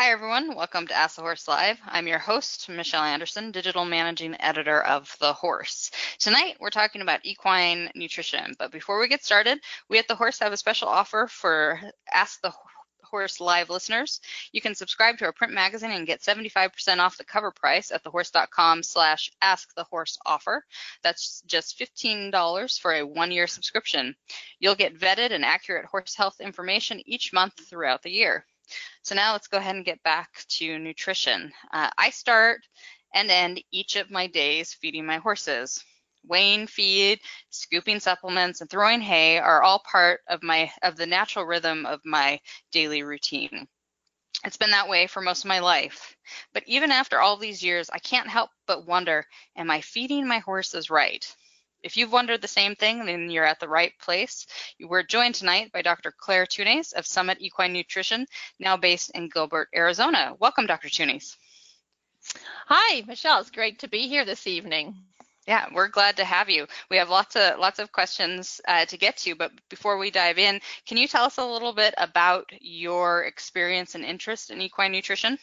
Hi, everyone. Welcome to Ask the Horse Live. I'm your host, Michelle Anderson, digital managing editor of The Horse. Tonight, we're talking about equine nutrition. But before we get started, we at The Horse have a special offer for Ask the Horse Live listeners. You can subscribe to our print magazine and get 75% off the cover price at thehorse.com slash ask the horse offer. That's just $15 for a one-year subscription. You'll get vetted and accurate horse health information each month throughout the year. So now let's go ahead and get back to nutrition. Uh, I start and end each of my days feeding my horses. Weighing feed, scooping supplements, and throwing hay are all part of my of the natural rhythm of my daily routine. It's been that way for most of my life. But even after all these years, I can't help but wonder, am I feeding my horses right? If you've wondered the same thing, then you're at the right place. We're joined tonight by Dr. Clair Thunes of Summit Equine Nutrition, now based in Gilbert, Arizona. Welcome, Dr. Thunes. Hi, Michelle. It's great to be here this evening. Yeah, we're glad to have you. We have lots of lots of questions uh, to get to, but before we dive in, can you tell us a little bit about your experience and interest in equine nutrition?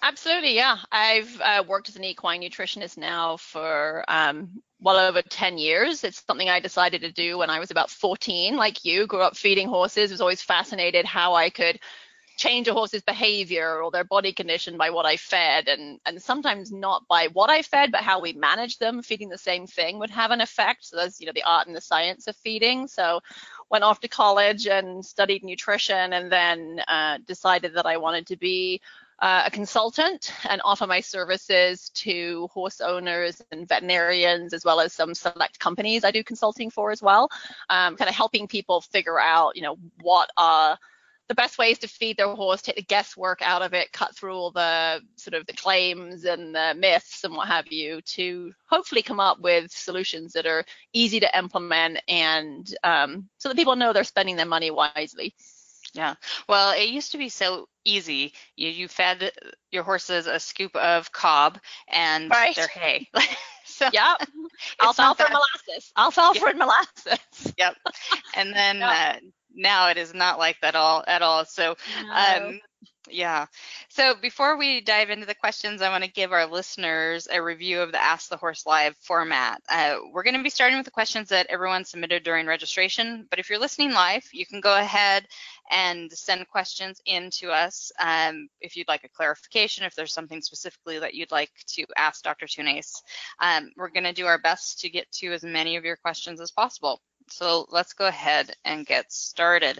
Absolutely, yeah. I've uh, worked as an equine nutritionist now for um, well over 10 years. It's something I decided to do when I was about 14, like you, grew up feeding horses, was always fascinated how I could change a horse's behavior or their body condition by what I fed. And and sometimes not by what I fed but how we managed them. Feeding the same thing would have an effect. So that's you know the art and the science of feeding. So went off to college and studied nutrition and then uh, decided that I wanted to be uh, a consultant and offer my services to horse owners and veterinarians, as well as some select companies I do consulting for as well, um, kind of helping people figure out, you know, what are the best ways to feed their horse, take the guesswork out of it, cut through all the sort of the claims and the myths and what have you to hopefully come up with solutions that are easy to implement and um, so that people know they're spending their money wisely. Yeah. Well, it used to be so easy. You, you fed your horses a scoop of cob and right. their hay. so yep. Alfalfa and molasses. Alfalfa yep. and molasses. yep. And then yep. uh, now it is not like that all at all. So no. um, yeah. So before we dive into the questions, I want to give our listeners a review of the Ask the Horse Live format. Uh, we're going to be starting with the questions that everyone submitted during registration, but if you're listening live, you can go ahead and send questions in to us um, if you'd like a clarification, if there's something specifically that you'd like to ask Dr. Thunes. Um, we're going to do our best to get to as many of your questions as possible. So let's go ahead and get started.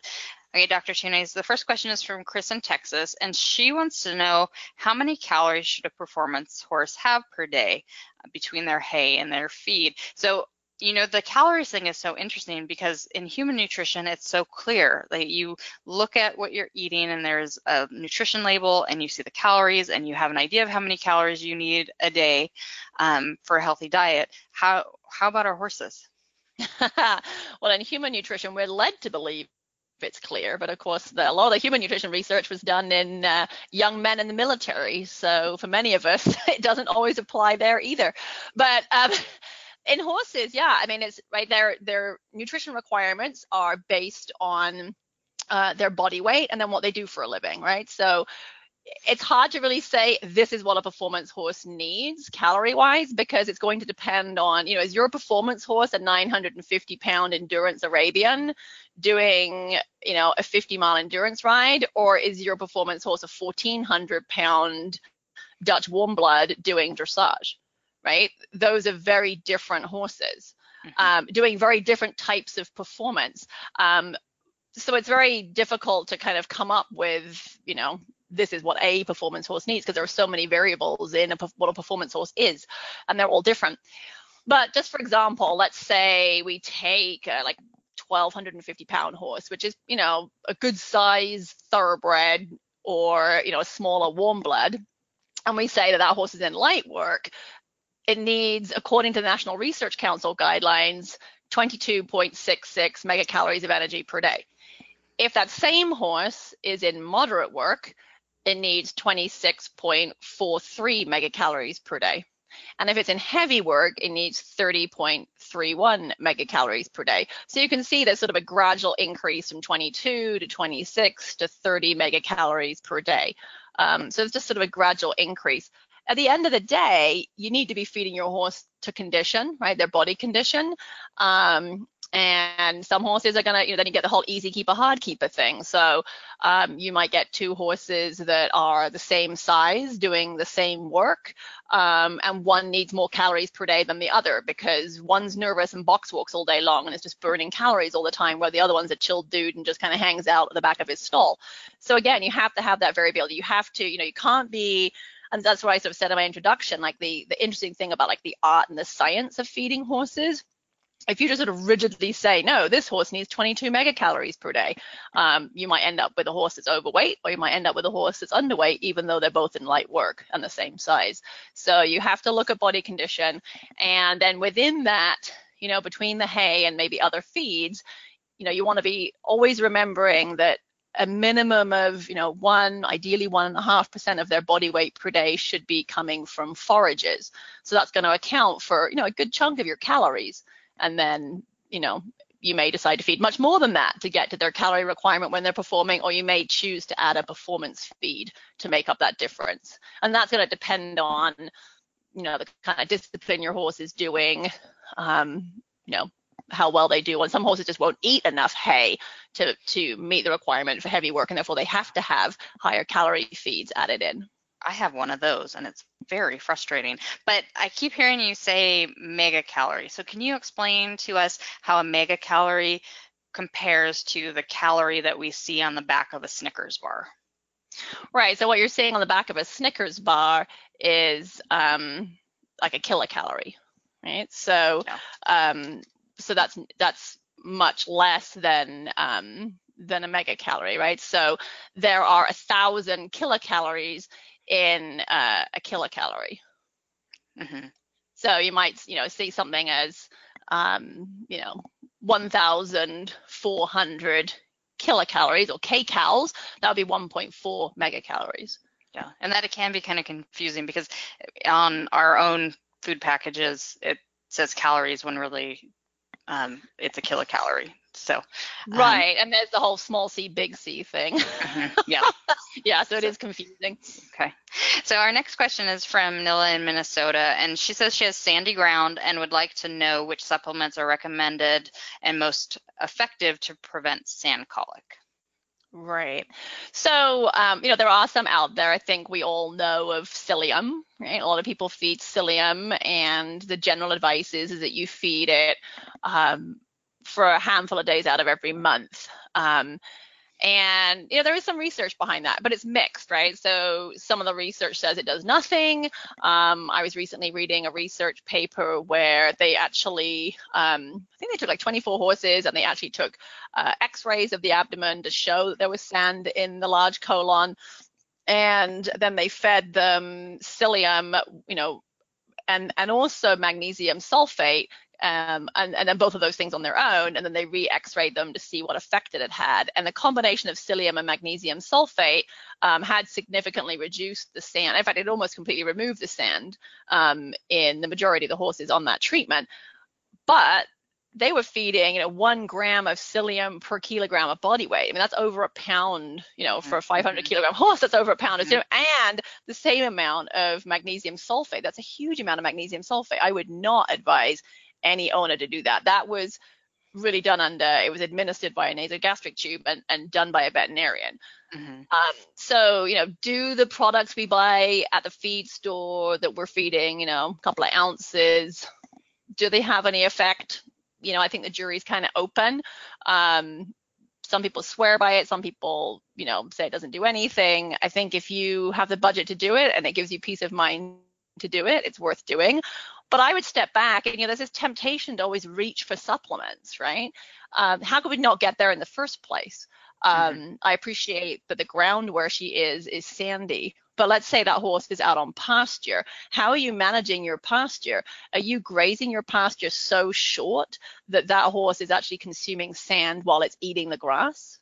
Okay, Dr. Thunes, the first question is from Chris in Texas, and she wants to know how many calories should a performance horse have per day uh, between their hay and their feed? So, you know, the calories thing is so interesting because in human nutrition, it's so clear. Like you look at what you're eating and there's a nutrition label and you see the calories and you have an idea of how many calories you need a day um, for a healthy diet. How, how about our horses? well, in human nutrition, we're led to believe it's clear. But of course, the, a lot of the human nutrition research was done in uh, young men in the military. So for many of us, it doesn't always apply there either. But um, in horses, yeah, I mean, it's right there. Their nutrition requirements are based on uh, their body weight and then what they do for a living, right? So it's hard to really say this is what a performance horse needs calorie wise because it's going to depend on you know is your performance horse a 950 pound endurance arabian doing you know a 50 mile endurance ride or is your performance horse a 1400 pound dutch warm blood doing dressage right? Those are very different horses mm-hmm. um, doing very different types of performance. Um, so it's very difficult to kind of come up with you know this is what a performance horse needs because there are so many variables in a, what a performance horse is and they're all different. But just for example let's say we take uh, like 1250 pound horse which is you know a good size thoroughbred or you know a smaller warm blood and we say that that horse is in light work it needs according to the national research council guidelines 22.66 megacalories of energy per day if that same horse is in moderate work it needs 26.43 megacalories per day. And if it's in heavy work, it needs 30.31 megacalories per day. So you can see there's sort of a gradual increase from 22 to 26 to 30 megacalories per day. Um, so it's just sort of a gradual increase. At the end of the day, you need to be feeding your horse to condition, right? Their body condition. Um, and some horses are gonna, you know, then you get the whole easy keeper, hard keeper thing. So um, you might get two horses that are the same size doing the same work, um, and one needs more calories per day than the other because one's nervous and box walks all day long and is just burning calories all the time, where the other one's a chilled dude and just kind of hangs out at the back of his stall. So again, you have to have that variability. You have to, you know, you can't be and that's what I sort of said in my introduction, like the the interesting thing about like the art and the science of feeding horses if you just sort of rigidly say, no, this horse needs 22 megacalories per day, um, you might end up with a horse that's overweight or you might end up with a horse that's underweight, even though they're both in light work and the same size. So you have to look at body condition. And then within that, you know, between the hay and maybe other feeds, you know, you want to be always remembering that a minimum of, you know, one, ideally one and a half percent of their body weight per day should be coming from forages. So that's going to account for, you know, a good chunk of your calories and then you know you may decide to feed much more than that to get to their calorie requirement when they're performing, or you may choose to add a performance feed to make up that difference. And that's going to depend on, you know, the kind of discipline your horse is doing, um, you know, how well they do. And some horses just won't eat enough hay to to meet the requirement for heavy work, and therefore they have to have higher calorie feeds added in. I have one of those and it's very frustrating. But I keep hearing you say megacalorie. So can you explain to us how a megacalorie compares to the calorie that we see on the back of a Snickers bar? Right. So what you're seeing on the back of a Snickers bar is um, like a kilocalorie, right? So yeah. um, so that's that's much less than um, than a megacalorie, right? So there are a thousand kilocalories in uh, a kilocalorie. Mm-hmm. So you might, you know, see something as, um, you know, 1,400 kilocalories or kcals. That would be 1.4 megacalories. Yeah, and that it can be kind of confusing because on our own food packages it says calories when really um, it's a kilocalorie. So um, right, and there's the whole small c big C thing. Mm-hmm, yeah, yeah. So it is confusing. Okay. So our next question is from Nilla in Minnesota, and she says she has sandy ground and would like to know which supplements are recommended and most effective to prevent sand colic. Right. So, um, you know, there are some out there. I think we all know of psyllium, right? A lot of people feed psyllium, and the general advice is, is that you feed it um, for a handful of days out of every month. Um, and you know there is some research behind that, but it's mixed, right? So some of the research says it does nothing. Um, I was recently reading a research paper where they actually, um, I think they took like 24 horses and they actually took uh, X-rays of the abdomen to show that there was sand in the large colon, and then they fed them psyllium, you know, and and also magnesium sulfate um, and, and, then both of those things on their own, and then they re-X-rayed them to see what effect it had had. And the combination of psyllium and magnesium sulfate um, had significantly reduced the sand. In fact, it almost completely removed the sand um, in the majority of the horses on that treatment. But they were feeding, you know, one gram of psyllium per kilogram of body weight. I mean, that's over a pound, you know, for a 500 mm-hmm. kilogram horse, that's over a pound of psyllium, and the same amount of magnesium sulfate. That's a huge amount of magnesium sulfate. I would not advise any owner to do that. That was really done under, it was administered by a nasogastric tube and, and done by a veterinarian. Mm-hmm. Um, so, you know, do the products we buy at the feed store that we're feeding, you know, a couple of ounces, do they have any effect? You know, I think the jury's kind of open. Um, some people swear by it. Some people, you know, say it doesn't do anything. I think if you have the budget to do it and it gives you peace of mind to do it, it's worth doing. But I would step back and, you know, there's this temptation to always reach for supplements, right? Um, how could we not get there in the first place? Um, mm-hmm. I appreciate that the ground where she is is sandy, but let's say that horse is out on pasture. How are you managing your pasture? Are you grazing your pasture so short that that horse is actually consuming sand while it's eating the grass?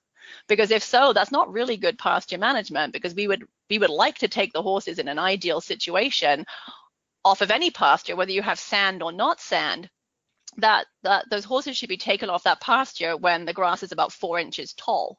Because if so, that's not really good pasture management because we would we would like to take the horses in an ideal situation off of any pasture, whether you have sand or not sand, that, that those horses should be taken off that pasture when the grass is about four inches tall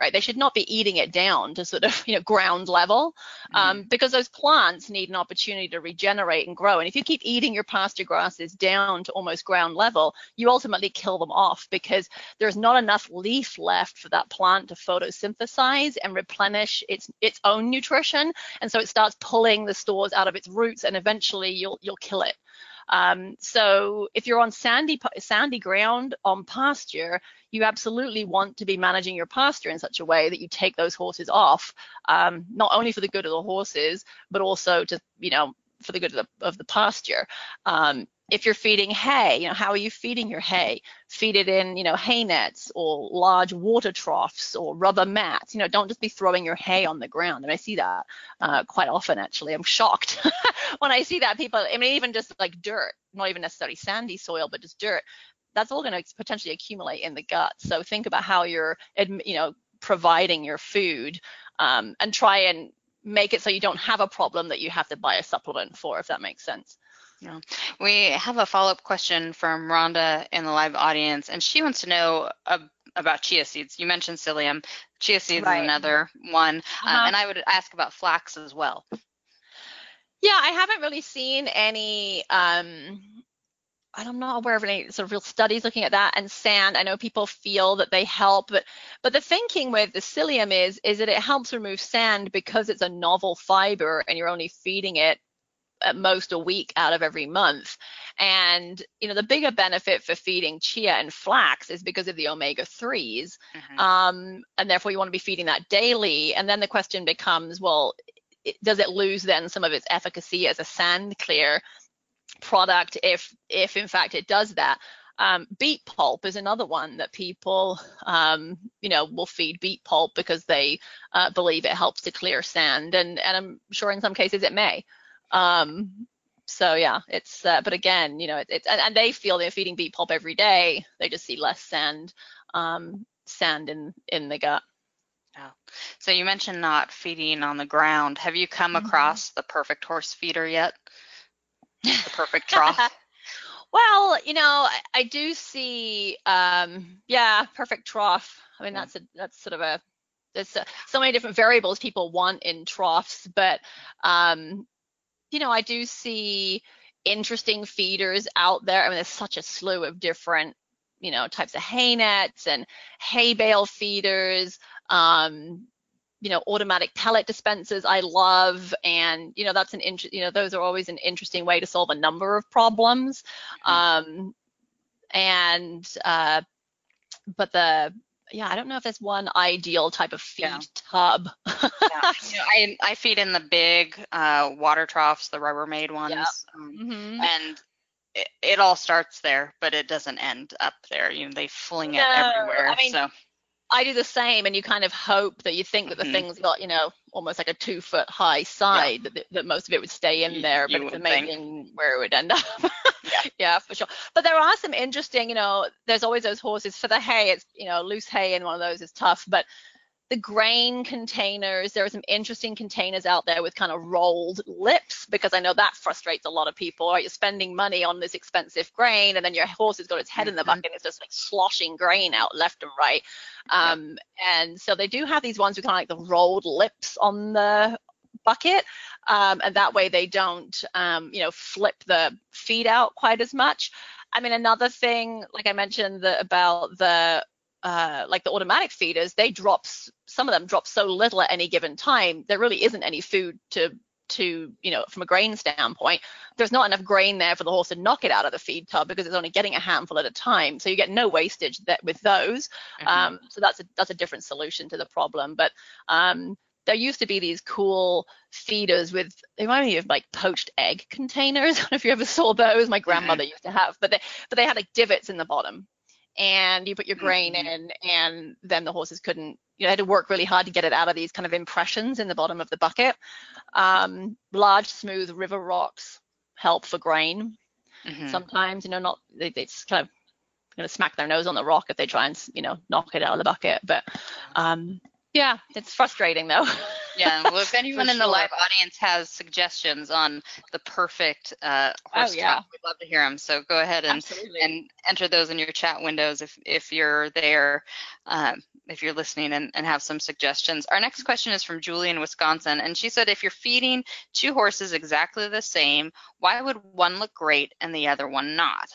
right? They should not be eating it down to sort of, you know, ground level um, mm. because those plants need an opportunity to regenerate and grow. And if you keep eating your pasture grasses down to almost ground level, you ultimately kill them off because there's not enough leaf left for that plant to photosynthesize and replenish its its own nutrition. And so it starts pulling the stores out of its roots and eventually you'll you'll kill it. Um, so if you're on sandy sandy ground on pasture, you absolutely want to be managing your pasture in such a way that you take those horses off, um, not only for the good of the horses, but also to you know for the good of the, of the pasture. Um, if you're feeding hay, you know, how are you feeding your hay? Feed it in, you know, hay nets or large water troughs or rubber mats. You know, don't just be throwing your hay on the ground. And I see that uh, quite often, actually. I'm shocked when I see that people, I mean, even just like dirt, not even necessarily sandy soil, but just dirt. That's all going to potentially accumulate in the gut. So think about how you're, you know, providing your food um, and try and make it so you don't have a problem that you have to buy a supplement for, if that makes sense. Yeah. We have a follow-up question from Rhonda in the live audience, and she wants to know uh, about chia seeds. You mentioned psyllium. Chia seeds right. is another one, um, uh-huh. um, and I would ask about flax as well. Yeah, I haven't really seen any. Um, I'm not aware of any sort of real studies looking at that. And sand, I know people feel that they help, but but the thinking with the psyllium is is that it helps remove sand because it's a novel fiber and you're only feeding it at most a week out of every month. And you know the bigger benefit for feeding chia and flax is because of the omega 3s, mm-hmm. um, and therefore you want to be feeding that daily. And then the question becomes, well, it, does it lose then some of its efficacy as a sand clear product if if in fact it does that? Um, beet pulp is another one that people, um, you know, will feed beet pulp because they uh, believe it helps to clear sand, and and I'm sure in some cases it may. Um, so yeah, it's uh, but again, you know, it, it's and, and, they feel they're feeding beet pulp every day. They just see less sand, um, sand in in the gut. Oh. So you mentioned not feeding on the ground. Have you come mm-hmm. across the perfect horse feeder yet? The perfect trough. well, you know, I, I do see, um, yeah, perfect trough. I mean, yeah. that's a that's sort of a there's so many different variables people want in troughs, but um, you know, I do see interesting feeders out there. I mean, there's such a slew of different, you know, types of hay nets and hay bale feeders. Um, you know, automatic pellet dispensers I love, and you know that's an interest you know those are always an interesting way to solve a number of problems. Mm-hmm. Um, and uh, but the yeah, I don't know if there's one ideal type of feed yeah. tub. yeah. You know, I I feed in the big uh, water troughs, the Rubbermaid ones, yep. um, mm-hmm. and it, it, all starts there, but it doesn't end up there. You know, they fling no, it everywhere. I mean, so. I do the same, and you kind of hope that you think that the mm-hmm. thing's got, you know, almost like a two foot high side yeah. that, that most of it would stay in there, but it's amazing think. where it would end up. yeah. yeah, for sure. But there are some interesting, you know, there's always those horses for the hay. It's, you know, loose hay in one of those is tough, but the grain containers, there are some interesting containers out there with kind of rolled lips because I know that frustrates a lot of people. Right? You're spending money on this expensive grain and then your horse has got its head in the mm-hmm. bucket and it's just like sloshing grain out left and right. Um, And so they do have these ones with kind of like the rolled lips on the bucket. Um, and that way they don't, um, you know, flip the feed out quite as much. I mean, another thing, like I mentioned the, about the uh, like the automatic feeders, they drop some of them drop so little at any given time. There really isn't any food to to you know from a grain standpoint there's not enough grain there for the horse to knock it out of the feed tub because it's only getting a handful at a time so you get no wastage that with those mm-hmm. um, so that's a that's a different solution to the problem but um, there used to be these cool feeders with they remind me of like poached egg containers. I don't know if you ever saw those. My grandmother used to have, but they but they had like divots in the bottom and you put your grain mm-hmm. in and then the horses couldn't you know had to work really hard to get it out of these kind of impressions in the bottom of the bucket um, large smooth river rocks help for grain mm-hmm. sometimes you know not they, it's kind of going to smack their nose on the rock if they try and you know knock it out of the bucket but um, yeah it's frustrating though yeah. Well, if anyone in the live audience has suggestions on the perfect uh, horse oh, yeah. talk, we'd love to hear them. So go ahead and Absolutely. and enter those in your chat windows if if you're there, um, if you're listening and, and have some suggestions. Our next question is from Julie in Wisconsin, and she said, if you're feeding two horses exactly the same, why would one look great and the other one not?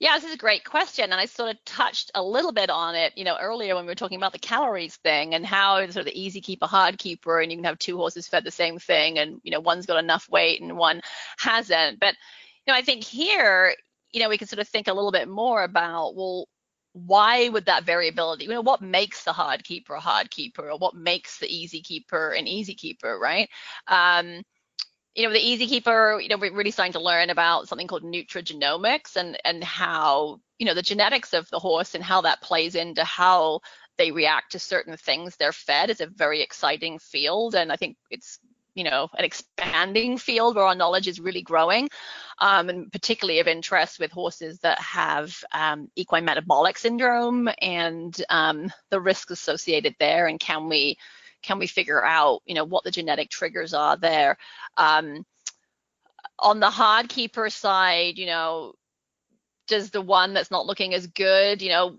Yeah, this is a great question, and I sort of touched a little bit on it, you know, earlier when we were talking about the calories thing and how sort of the easy keeper, hard keeper, and you can have two horses fed the same thing, and you know, one's got enough weight and one hasn't. But you know, I think here, you know, we can sort of think a little bit more about, well, why would that variability, you know, what makes the hard keeper a hard keeper, or what makes the easy keeper an easy keeper, right? Um, you know, the Easy Keeper, you know, we're really starting to learn about something called nutrigenomics and and how, you know, the genetics of the horse and how that plays into how they react to certain things they're fed is a very exciting field. And I think it's you know an expanding field where our knowledge is really growing um, and particularly of interest with horses that have um, equine metabolic syndrome and um, the risks associated there and can we can we figure out, you know, what the genetic triggers are there? Um, on the hard keeper side, you know, does the one that's not looking as good, you know,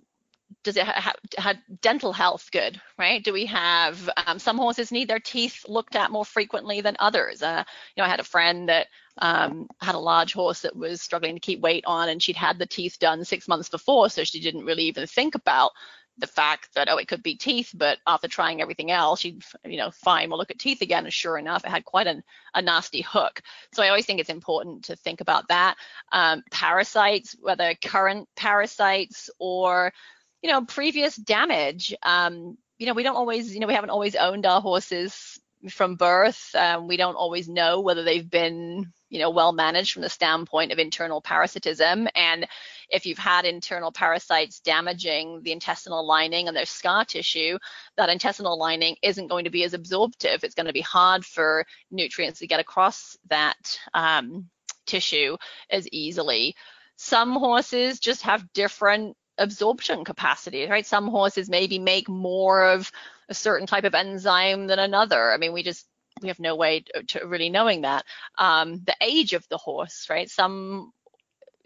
does it have, have dental health good, right? Do we have um, some horses need their teeth looked at more frequently than others? Uh, you know, I had a friend that um, had a large horse that was struggling to keep weight on, and she'd had the teeth done six months before, so she didn't really even think about the fact that oh it could be teeth but after trying everything else she'd you know fine we'll look at teeth again and sure enough it had quite an, a nasty hook. So i always think it's important to think about that. Um, parasites whether current parasites or you know previous damage um, you know we don't always you know we haven't always owned our horses from birth um, we don't always know whether they've been you know well managed from the standpoint of internal parasitism. And if you've had internal parasites damaging the intestinal lining and there's scar tissue that intestinal lining isn't going to be as absorptive. It's going to be hard for nutrients to get across that um, tissue as easily. Some horses just have different absorption capacity right? Some horses maybe make more of a certain type of enzyme than another i mean we just we have no way to, really knowing that. Um, the age of the horse, right? Some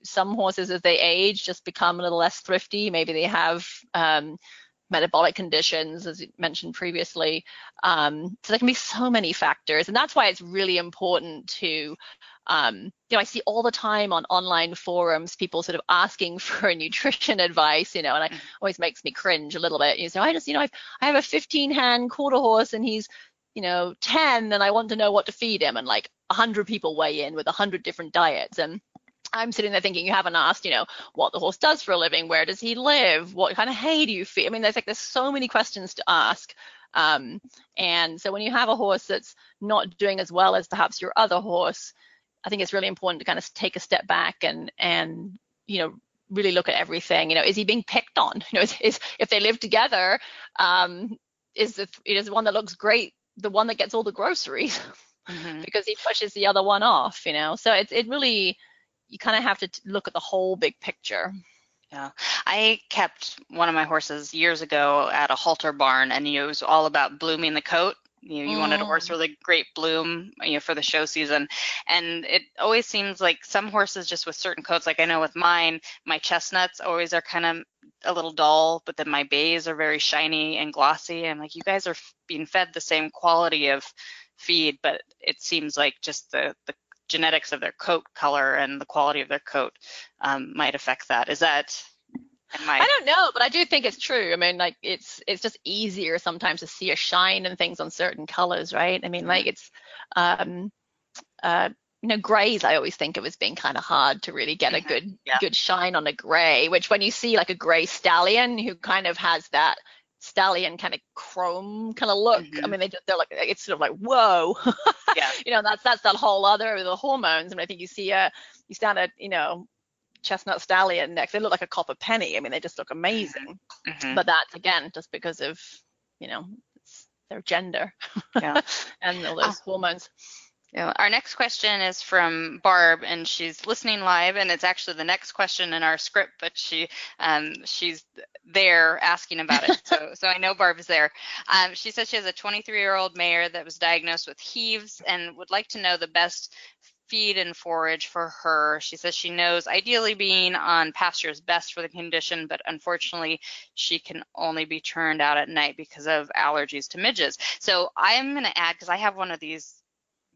some horses as they age just become a little less thrifty. Maybe they have um, metabolic conditions, as you mentioned previously. Um, so there can be so many factors, and that's why it's really important to, um, you know, I see all the time on online forums people sort of asking for nutrition advice, you know, and it mm. always makes me cringe a little bit. You say, I just, you know, I've, I have a 15 hand quarter horse, and he's you know 10 and i want to know what to feed him and like 100 people weigh in with 100 different diets and I'm sitting there thinking you haven't asked, you know, what the horse does for a living, where does he live, what kind of hay do you feed? I mean, there's like there's so many questions to ask. Um, and so when you have a horse that's not doing as well as perhaps your other horse, I think it's really important to kind of take a step back and and you know really look at everything. You know, is he being picked on? You know, is, is if they live together, um, is the is the one that looks great the one that gets all the groceries mm-hmm. because he pushes the other one off, you know. So it's it really you kind of have to t- look at the whole big picture. Yeah, I kept one of my horses years ago at a halter barn, and it was all about blooming the coat. You know, you mm. wanted a horse with a great bloom, you know, for the show season. And it always seems like some horses just with certain coats, like I know with mine, my chestnuts always are kind of a little dull, but then my bays are very shiny and glossy. I'm like, you guys are being fed the same quality of feed, but it seems like just the, the genetics of their coat color and the quality of their coat um, might affect that. Is that I don't know, but I do think it's true. I mean, like it's it's just easier sometimes to see a shine and things on certain colors, right? I mean, like it's um uh you know, grays I always think of as being kind of hard to really get a mm-hmm. good yeah. good shine on a gray, which when you see like a gray stallion who kind of has that stallion kind of chrome kind of look. Mm-hmm. I mean, they just, they're like it's sort of like whoa, yeah. you know, that's that's that whole other the hormones. I mean, I think you see a you stand at you know chestnut stallion next. They look like a copper penny. I mean, they just look amazing. Mm-hmm. But that's again just because of you know their gender yeah. and all those oh. hormones. Our next question is from Barb, and she's listening live, and it's actually the next question in our script, but she um, she's there asking about it, so so I know Barb is there. Um, she says she has a 23-year-old mare that was diagnosed with heaves and would like to know the best feed and forage for her. She says she knows ideally being on pasture is best for the condition, but unfortunately she can only be turned out at night because of allergies to midges. So I'm going to add, because I have one of these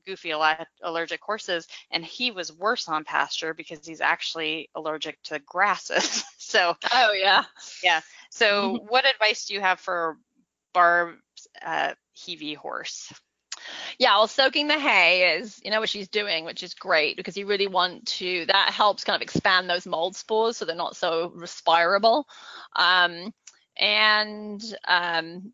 goofy allergic horses and he was worse on pasture because he's actually allergic to grasses. So oh yeah. yeah. So what advice do you have for barb's uh, heavy horse? Yeah, well, soaking the hay is, you know, what she's doing, which is great because you really want to, that helps kind of expand those mold spores so they're not so respirable. Um, and um,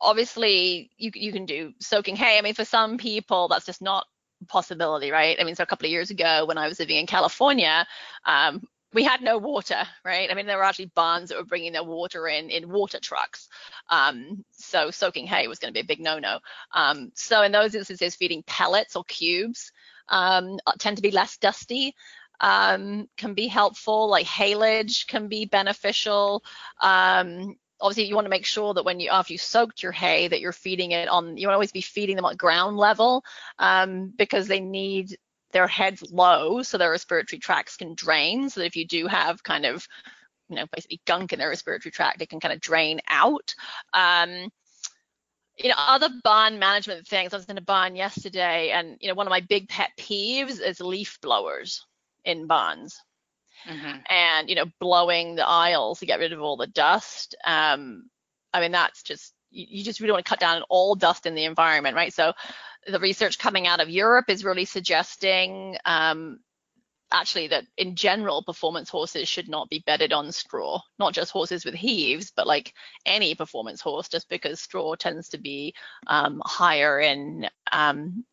obviously you you can do soaking hay. I mean, for some people that's just not a possibility, right? I mean, so a couple of years ago when I was living in California, um, we had no water, right? I mean, there were actually barns that were bringing their water in in water trucks. Um, so soaking hay was going to be a big no-no. Um, so in those instances, feeding pellets or cubes um, tend to be less dusty. Um, can be helpful, like haylage can be beneficial. Obviously you want to make sure that when you after you soaked your hay that you're feeding it on you want to always be feeding them at ground level um, because they need their heads low so their respiratory tracts can drain. So that if you do have kind of you know basically gunk in their respiratory tract it can kind of drain out. Um, you know other barn management things i was in a barn yesterday and you know one of my big pet peeves is leaf blowers in barns mm-hmm. and you know blowing the aisles to get rid of all the dust. Um, I mean that's just you, just really want to cut down all dust in the environment, right? So the research coming out of Europe is really suggesting um, actually that in general performance horses should not be bedded on straw not just horses with heaves but like any performance horse just because straw tends to be um, higher in um,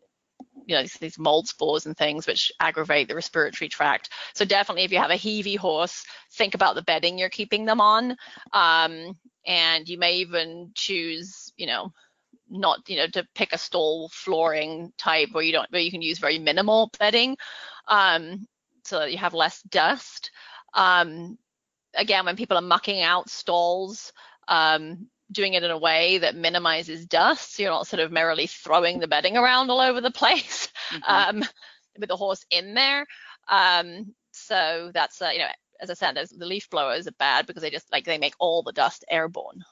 you know, these, these, mold spores and things which aggravate the respiratory tract. So definitely if you have a heavy horse, think about the bedding you're keeping them on. Um, and you may even choose, you know, not, you know, to pick a stall flooring type where you don't, where you can use very minimal bedding um, so that you have less dust. Um, again, when people are mucking out stalls, um, doing it in a way that minimizes dust. So you're not sort of merrily throwing the bedding around all over the place mm-hmm. um, with the horse in there. Um, so that's, uh, you know, as I said, the leaf blowers are bad because they just like they make all the dust airborne.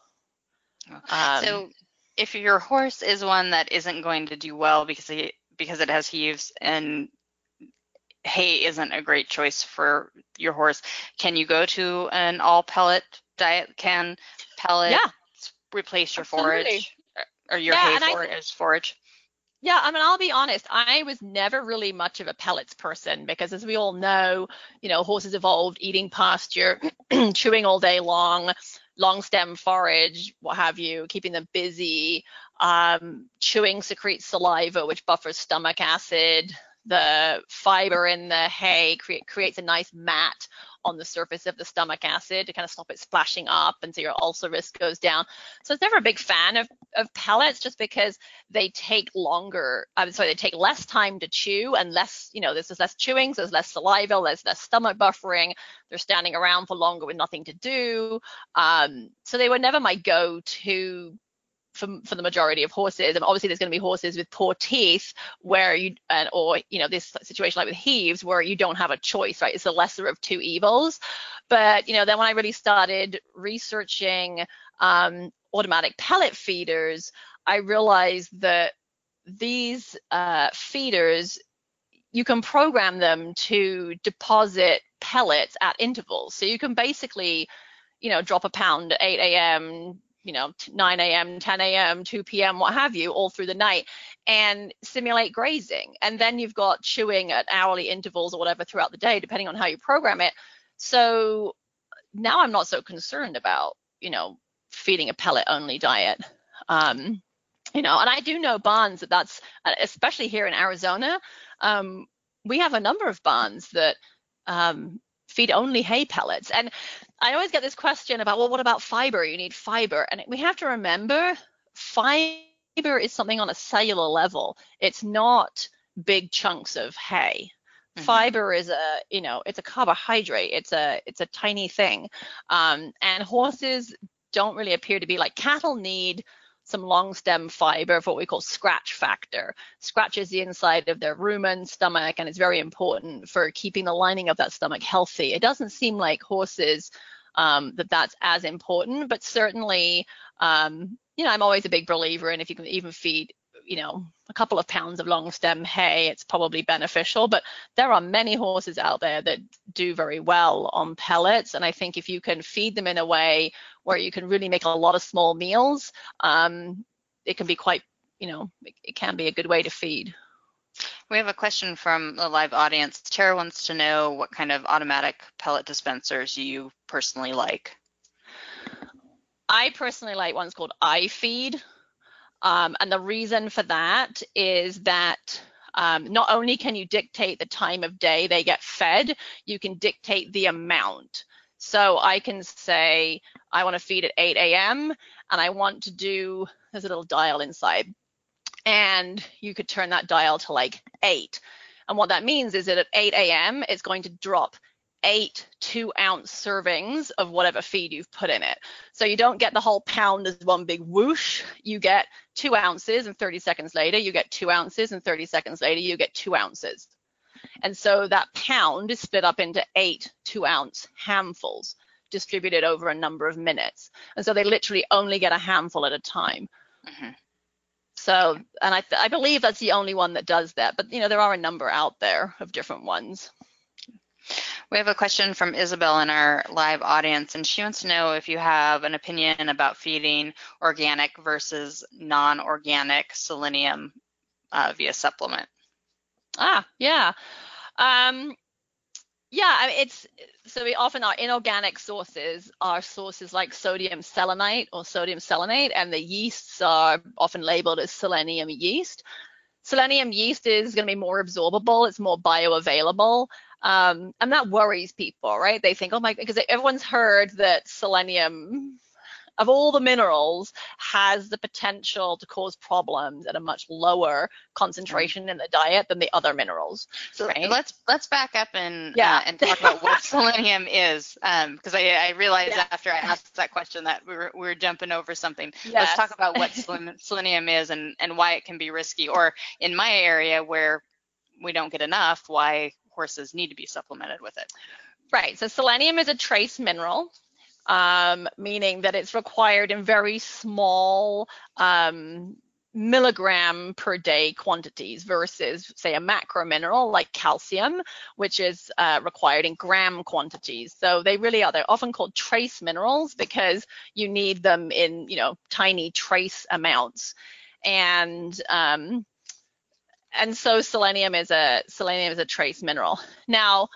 Um, so if your horse is one that isn't going to do well because he, because it has heaves and hay isn't a great choice for your horse, can you go to an all pellet diet? Can pellet yeah replace your Absolutely. forage or your yeah, hay forage as forage? Yeah, I mean, I'll be honest. I was never really much of a pellets person because, as we all know, you know, horses evolved eating pasture, chewing all day long, long stem forage, what have you, keeping them busy. Um, chewing secretes saliva, which buffers stomach acid. The fiber in the hay cre- creates a nice mat on the surface of the stomach acid to kind of stop it splashing up and so your ulcer risk goes down. So I was never a big fan of, of pellets just because they take longer, I'm sorry, they take less time to chew and less, you know, there's less chewing, so there's less saliva, there's less stomach buffering, they're standing around for longer with nothing to do. Um, so they were never my go-to for, for the majority of horses. And obviously, there's going to be horses with poor teeth where you, and, or, you know, this situation like with heaves where you don't have a choice, right? It's the lesser of two evils. But, you know, then when I really started researching um, automatic pellet feeders, I realized that these uh, feeders, you can program them to deposit pellets at intervals. So you can basically, you know, drop a pound at 8 a.m., you know 9 a.m 10 a.m 2 p.m what have you all through the night and simulate grazing. And then you've got chewing at hourly intervals or whatever throughout the day depending on how you program it. So now i'm not so concerned about you know feeding a pellet only diet. Um, you know and i do know barns that that's especially here in arizona um, we have a number of barns that um, feed only hay pellets. And I always get this question about, well, what about fiber? You need fiber. And we have to remember fiber is something on a cellular level. It's not big chunks of hay. Mm-hmm. Fiber is a, you know, it's a carbohydrate. It's a, it's a tiny thing. Um, and horses don't really appear to be like cattle need some long stem fiber for what we call scratch factor. Scratches the inside of their rumen stomach and it's very important for keeping the lining of that stomach healthy. It doesn't seem like horses um, that that's as important, but certainly, um, you know, I'm always a big believer in if you can even feed you know, a couple of pounds of long stem hay, it's probably beneficial. But there are many horses out there that do very well on pellets. And I think if you can feed them in a way where you can really make a lot of small meals, um, it can be quite, you know, it, it can be a good way to feed. We have a question from the live audience. Tara wants to know what kind of automatic pellet dispensers you personally like. I personally like ones called iFeed. Um, and the reason for that is that um, not only can you dictate the time of day they get fed, you can dictate the amount. So I can say, I want to feed at 8 a.m. and I want to do, there's a little dial inside. And you could turn that dial to like 8. And what that means is that at 8 a.m., it's going to drop eight two ounce servings of whatever feed you've put in it. So you don't get the whole pound as one big whoosh. You get two ounces and 30 seconds later, you get two ounces and 30 seconds later, you get two ounces. And so that pound is split up into eight two ounce handfuls distributed over a number of minutes. And so they literally only get a handful at a time. Mm-hmm. So, and I, I believe that's the only one that does that. But, you know, there are a number out there of different ones. We have a question from Isabel in our live audience, and she wants to know if you have an opinion about feeding organic versus non-organic selenium uh, via supplement. Ah, yeah. Um, yeah, it's so we often our inorganic sources are sources like sodium selenite or sodium selenate, and the yeasts are often labeled as selenium yeast. Selenium yeast is going to be more absorbable, it's more bioavailable. Um, and that worries people, right? They think, oh my, because everyone's heard that selenium, of all the minerals, has the potential to cause problems at a much lower concentration in the diet than the other minerals. So right? let's let's back up and yeah. Uh, and talk about what selenium is, because um, I, I realized yeah. after I asked that question that we were we were jumping over something. Yes. Let's talk about what selenium is and and why it can be risky, or in my area where we don't get enough, why horses need to be supplemented with it. Right. So selenium is a trace mineral, um, meaning that it's required in very small um, milligram per day quantities versus say a macro mineral like calcium which is uh, required in gram quantities so they really are they're often called trace minerals because you need them in you know tiny trace amounts and um, and so selenium is a selenium is a trace mineral. Now,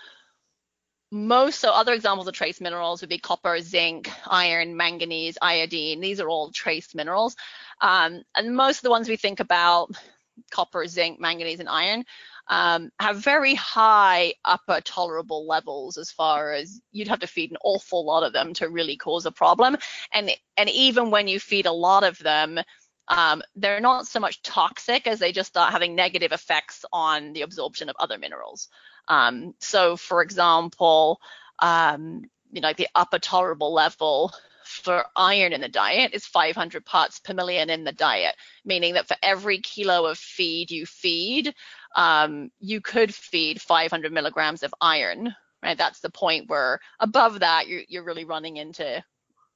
most so other examples of trace minerals would be copper, zinc, iron, manganese, iodine. These are all trace minerals. Um, and most of the ones we think about, copper, zinc, manganese, and iron, um, have very high upper tolerable levels as far as you'd have to feed an awful lot of them to really cause a problem. And and even when you feed a lot of them, um, they're not so much toxic as they just start having negative effects on the absorption of other minerals. Um, so, for example, um, you know, the upper tolerable level for iron in the diet is 500 parts per million in the diet, meaning that for every kilo of feed you feed, um, you could feed 500 milligrams of iron. Right, that's the point where above that you're, you're really running into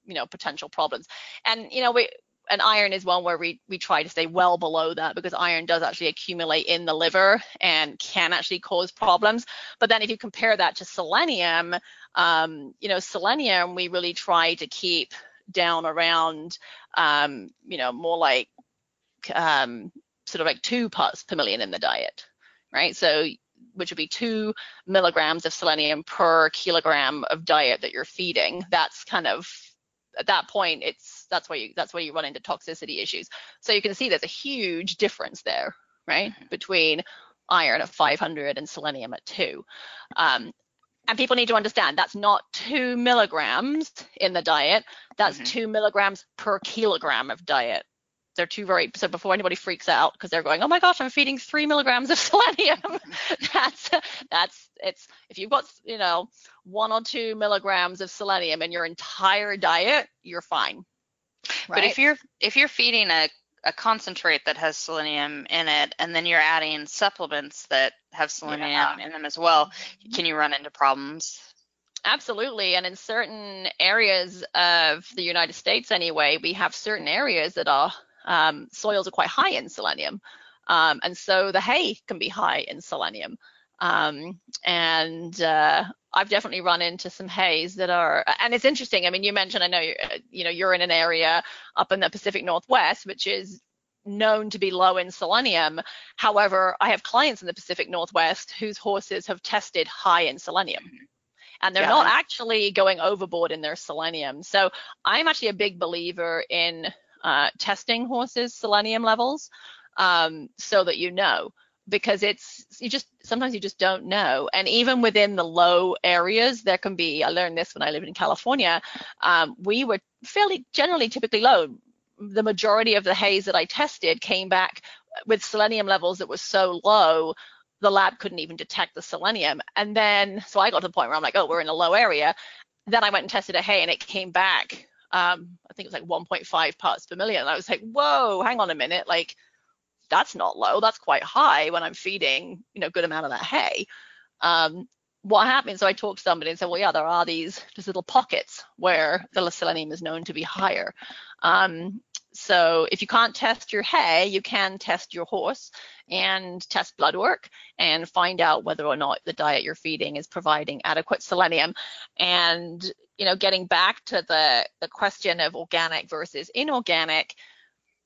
you know potential problems and you know we and iron is one where we, we try to stay well below that because iron does actually accumulate in the liver and can actually cause problems. But then if you compare that to selenium, um, you know, selenium we really try to keep down around, um, you know, more like um, sort of like two parts per million in the diet, right? So which would be two milligrams of selenium per kilogram of diet that you're feeding. That's kind of at that point it's that's where you that's why you run into toxicity issues. So you can see there's a huge difference there, right, mm-hmm. between iron at 500 and selenium at two. Um, and people need to understand that's not two milligrams in the diet, that's mm-hmm. two milligrams per kilogram of diet. they're two very so before anybody freaks out because they're going, oh my gosh, I'm feeding three milligrams of selenium. that's that's it's if you've got you know one or two milligrams of selenium in your entire diet, you're fine. Right? But if you're if you're feeding a a concentrate that has selenium in it and then you're adding supplements that have selenium yeah. in them as well, mm-hmm. can you run into problems? Absolutely. And in certain areas of the United States, anyway, we have certain areas that are um, soils are quite high in selenium. Um, and so the hay can be high in selenium. Um, and uh, I've definitely run into some hays that are, and it's interesting. I mean, you mentioned, I know, you're, you know, you're in an area up in the Pacific Northwest, which is known to be low in selenium. However, I have clients in the Pacific Northwest whose horses have tested high in selenium. And they're yeah. not actually going overboard in their selenium. So I'm actually a big believer in uh, testing horses' selenium levels um, so that you know because it's you just sometimes you just don't know. And even within the low areas there can be i learned this when i lived in california um, we were fairly generally typically low. The majority of the hays that i tested came back with selenium levels that were so low the lab couldn't even detect the selenium. And then so i got to the point where i'm like oh we're in a low area. Then i went and tested a hay and it came back um, I think it was like 1.5 parts per million. And I was like, whoa, hang on a minute, like that's not low, that's quite high when I'm feeding, you know, good amount of that hay. Um, what happened? So I talked to somebody and said, well, yeah, there are these little pockets where the selenium is known to be higher. Um, so if you can't test your hay, you can test your horse and test blood work and find out whether or not the diet you're feeding is providing adequate selenium. And you know, getting back to the the question of organic versus inorganic,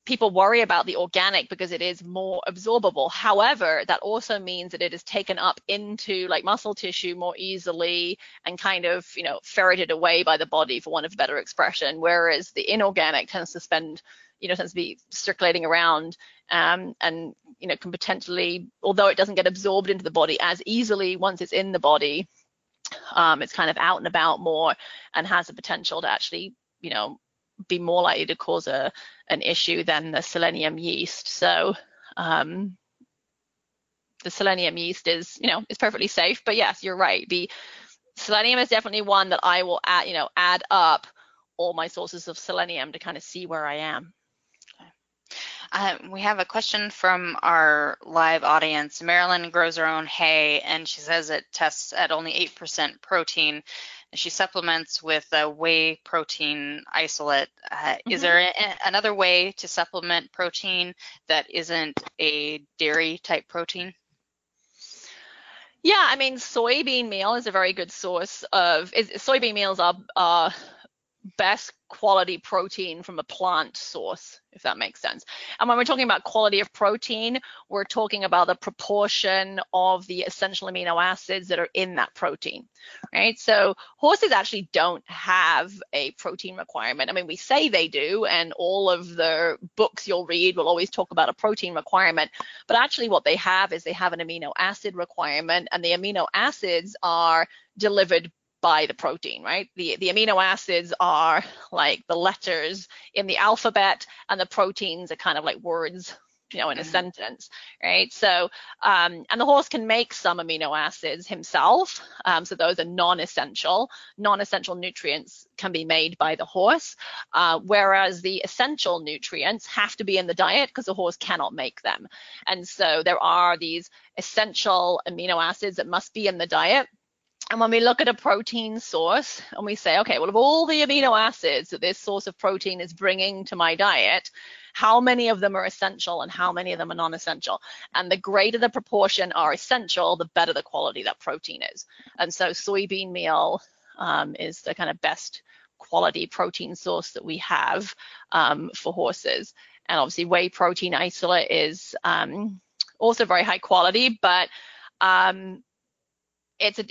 people worry about the organic because it is more absorbable. However, that also means that it is taken up into like muscle tissue more easily and kind of, you know, ferreted away by the body for one of a better expression. Whereas the inorganic tends to spend, you know, tends to be circulating around um, and, you know, can potentially, although it doesn't get absorbed into the body as easily once it's in the body, um, it's kind of out and about more and has the potential to actually, you know, be more likely to cause a an issue than the selenium yeast. So um, the selenium yeast is, you know, is perfectly safe. But yes, you're right. The selenium is definitely one that I will add, you know, add up all my sources of selenium to kind of see where I am. Uh, we have a question from our live audience. Marilyn grows her own hay, and she says it tests at only 8% protein she supplements with a whey protein isolate. Uh, mm-hmm. Is there a, another way to supplement protein that isn't a dairy type protein? Yeah, I mean, soybean meal is a very good source of. Is, soybean meals are, are best quality protein from a plant source, if that makes sense. And when we're talking about quality of protein, we're talking about the proportion of the essential amino acids that are in that protein, right? So horses actually don't have a protein requirement. I mean, we say they do, and all of the books you'll read will always talk about a protein requirement, but actually what they have is they have an amino acid requirement, and the amino acids are delivered by the protein, right? The, the amino acids are like the letters in the alphabet and the proteins are kind of like words, you know, in a mm-hmm. sentence, right? So, um, and the horse can make some amino acids himself. Um, so those are non-essential. Non-essential nutrients can be made by the horse, uh, whereas the essential nutrients have to be in the diet because the horse cannot make them. And so there are these essential amino acids that must be in the diet and when we look at a protein source and we say, okay, well, of all the amino acids that this source of protein is bringing to my diet, how many of them are essential and how many of them are non-essential? And the greater the proportion are essential, the better the quality that protein is. And so soybean meal um, is the kind of best quality protein source that we have um, for horses. And obviously whey protein isolate is um, also very high quality, but um, it's a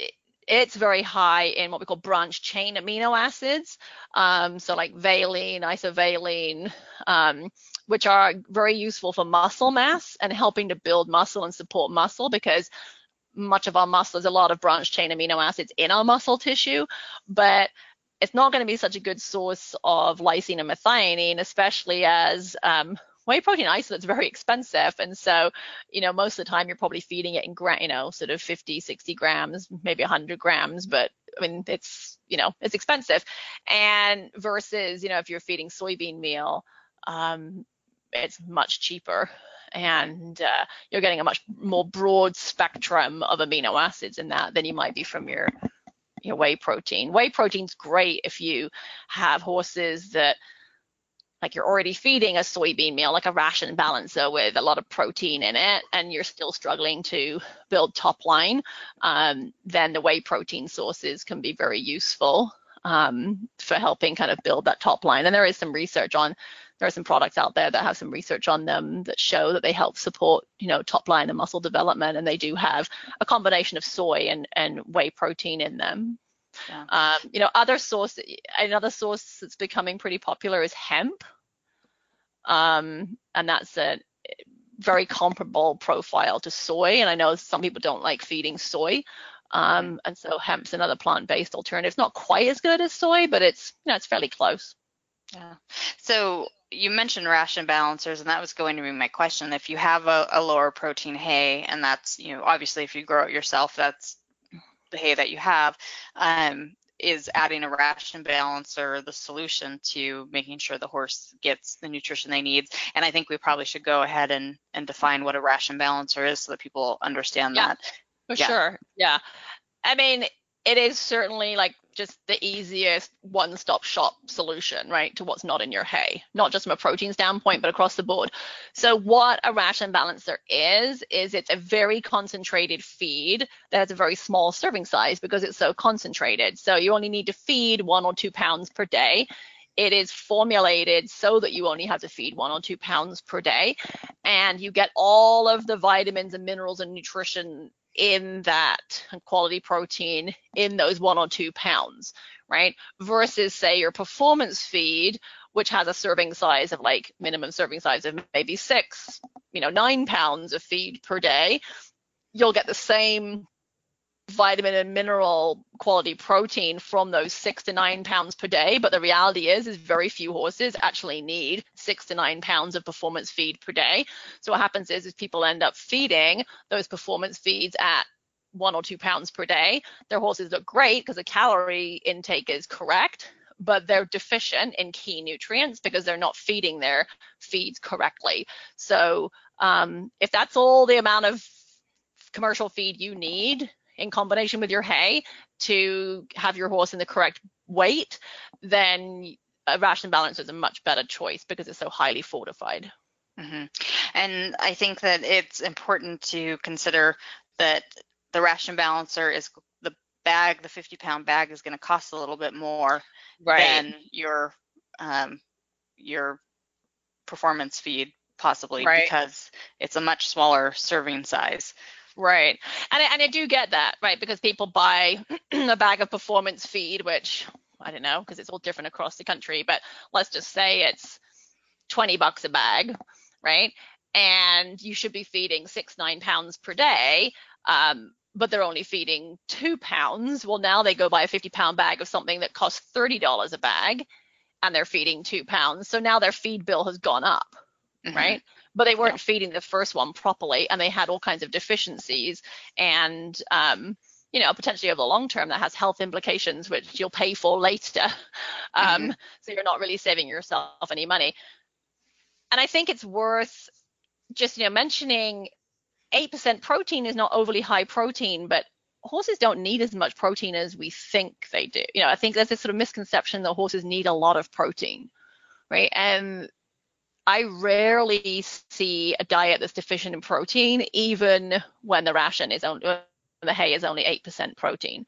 it's very high in what we call branch chain amino acids. Um, so like valine, isovaline, um, which are very useful for muscle mass and helping to build muscle and support muscle because much of our muscle is a lot of branch chain amino acids in our muscle tissue, but it's not going to be such a good source of lysine and methionine, especially as um, whey protein isolate is very expensive. And so, you know, most of the time you're probably feeding it in, gra- you know, sort of 50, 60 grams, maybe 100 grams, but I mean, it's, you know, it's expensive. And versus, you know, if you're feeding soybean meal, um, it's much cheaper and uh, you're getting a much more broad spectrum of amino acids in that than you might be from your your whey protein. Whey protein's great if you have horses that like you're already feeding a soybean meal, like a ration balancer with a lot of protein in it, and you're still struggling to build top line, um, then the whey protein sources can be very useful um, for helping kind of build that top line. And there is some research on, there are some products out there that have some research on them that show that they help support, you know, top line and muscle development, and they do have a combination of soy and, and whey protein in them. Yeah. Um, you know, other source, another source that's becoming pretty popular is hemp, um, and that's a very comparable profile to soy. And I know some people don't like feeding soy, um, mm-hmm. and so hemp's another plant-based alternative. It's not quite as good as soy, but it's you know it's fairly close. Yeah. So you mentioned ration balancers, and that was going to be my question. If you have a, a lower protein hay, and that's you know obviously if you grow it yourself, that's the hay that you have, um, is adding a ration balancer the solution to making sure the horse gets the nutrition they need. And I think we probably should go ahead and, and define what a ration balancer is so that people understand yeah, that. For yeah. sure. Yeah. I mean, it is certainly like just the easiest one-stop shop solution, right, to what's not in your hay, not just from a protein standpoint, but across the board. So what a ration balancer is, is it's a very concentrated feed that has a very small serving size because it's so concentrated. So you only need to feed one or two pounds per day. It is formulated so that you only have to feed one or two pounds per day, and you get all of the vitamins and minerals and nutrition in that quality protein in those one or two pounds, right? Versus say your performance feed, which has a serving size of like minimum serving size of maybe six, you know, nine pounds of feed per day, you'll get the same vitamin and mineral quality protein from those six to nine pounds per day. But the reality is, is very few horses actually need six to nine pounds of performance feed per day. So what happens is, is people end up feeding those performance feeds at one or two pounds per day. Their horses look great because the calorie intake is correct, but they're deficient in key nutrients because they're not feeding their feeds correctly. So um, if that's all the amount of commercial feed you need in combination with your hay to have your horse in the correct weight, then a ration balancer is a much better choice because it's so highly fortified. Mm-hmm. And I think that it's important to consider that the ration balancer is the bag, the 50 pound bag is going to cost a little bit more right. than your um, your performance feed possibly right. because it's a much smaller serving size. Right. And I, and I do get that, right? Because people buy a bag of performance feed, which I don't know, because it's all different across the country, but let's just say it's 20 bucks a bag, right? And you should be feeding six, nine pounds per day. Um, but they're only feeding two pounds. Well, now they go buy a 50 pound bag of something that costs $30 a bag and they're feeding two pounds. So now their feed bill has gone up, mm-hmm. right? But they weren't yeah. feeding the first one properly and they had all kinds of deficiencies and um, you know potentially over the long term that has health implications which you'll pay for later um, mm-hmm. so you're not really saving yourself any money and i think it's worth just you know mentioning 8% protein is not overly high protein but horses don't need as much protein as we think they do you know i think there's this sort of misconception that horses need a lot of protein right and I rarely see a diet that's deficient in protein, even when the ration is only the hay is only 8% protein.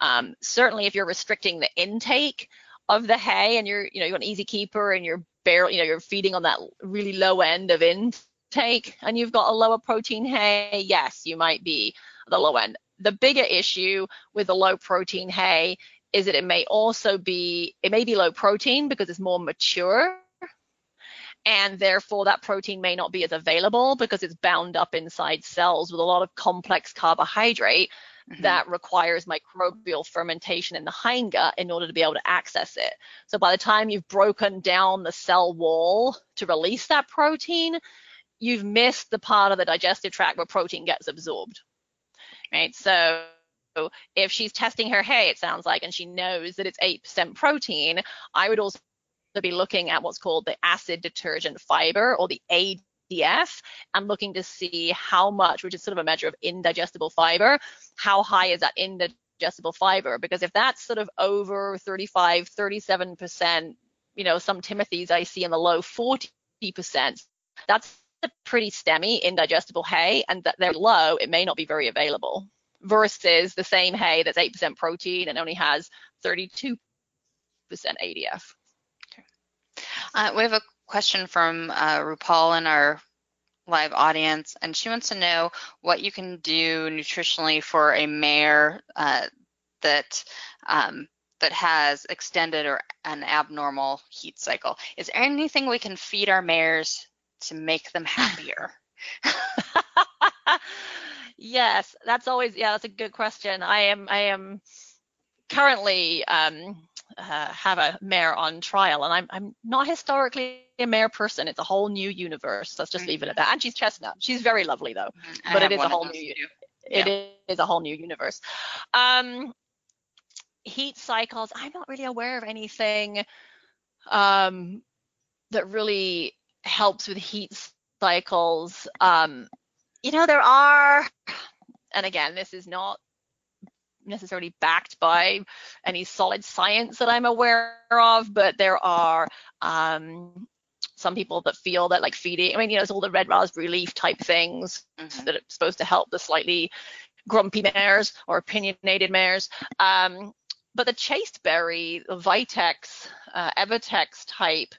Um, certainly, if you're restricting the intake of the hay and you're, you know, you're an easy keeper and you're barely, you know, you're feeding on that really low end of intake and you've got a lower protein hay, yes, you might be the low end. The bigger issue with the low protein hay is that it may also be, it may be low protein because it's more mature and therefore that protein may not be as available because it's bound up inside cells with a lot of complex carbohydrate mm-hmm. that requires microbial fermentation in the hindgut in order to be able to access it. So by the time you've broken down the cell wall to release that protein, you've missed the part of the digestive tract where protein gets absorbed. Right? So if she's testing her hay, it sounds like, and she knows that it's 8% protein, I would also be looking at what's called the acid detergent fiber or the ADF and looking to see how much, which is sort of a measure of indigestible fiber, how high is that indigestible fiber? Because if that's sort of over 35, 37%, you know, some Timothy's I see in the low 40%, that's a pretty stemmy indigestible hay and that they're low, it may not be very available versus the same hay that's 8% protein and only has 32% ADF. Uh, we have a question from uh, RuPaul in our live audience, and she wants to know what you can do nutritionally for a mare uh, that um, that has extended or an abnormal heat cycle. Is there anything we can feed our mares to make them happier? Yes, that's always yeah, that's a good question. I am I am currently um, uh, have a mare on trial, and I'm I'm not historically a mare person. It's a whole new universe. Let's just mm-hmm. leave it at that. And she's chestnut. She's very lovely though, mm-hmm. but it is a whole new. Yeah. It is a whole new universe. Um, heat cycles. I'm not really aware of anything um, that really helps with heat cycles. Um, you know, there are, and again, this is not necessarily backed by any solid science that I'm aware of, but there are um, some people that feel that like feeding, I mean, you know, it's all the red raspberry leaf type things mm-hmm. that are supposed to help the slightly grumpy mares or opinionated mares. Um, but the chasteberry, the Vitex, uh, Evitex type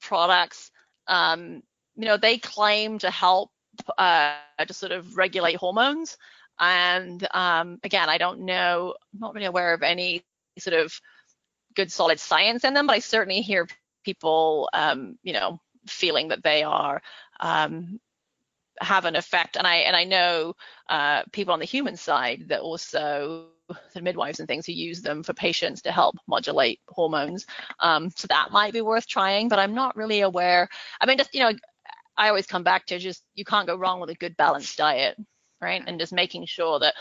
products, um, you know, they claim to help uh, to sort of regulate hormones. And um, again, I don't know, I'm not really aware of any sort of good solid science in them, but I certainly hear people, um, you know, feeling that they are um, have an effect. And I and I know uh, people on the human side that also the midwives and things who use them for patients to help modulate hormones. Um, so that might be worth trying, but I'm not really aware. I mean, just you know, I always come back to just you can't go wrong with a good balanced diet, right? And just making sure that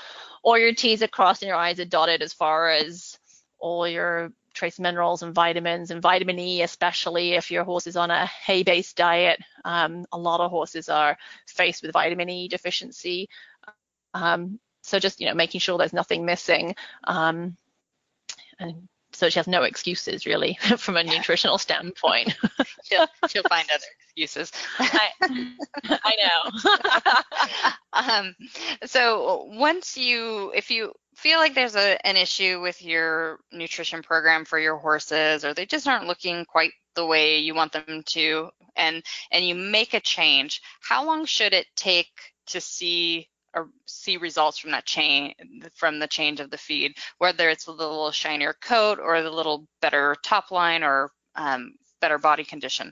all your T's are crossed and your I's are dotted as far as all your trace minerals and vitamins and vitamin E, especially if your horse is on a hay-based diet. Um, a lot of horses are faced with vitamin E deficiency. Um, so just you know making sure there's nothing missing. Um, and so she has no excuses really from a nutritional standpoint. she'll, she'll find other excuses. I, I know. um, so once you, if you feel like there's a, an issue with your nutrition program for your horses, or they just aren't looking quite the way you want them to, and and you make a change, how long should it take to see or see results from that change from the change of the feed, whether it's the little shinier coat or the little better top line or um, better body condition.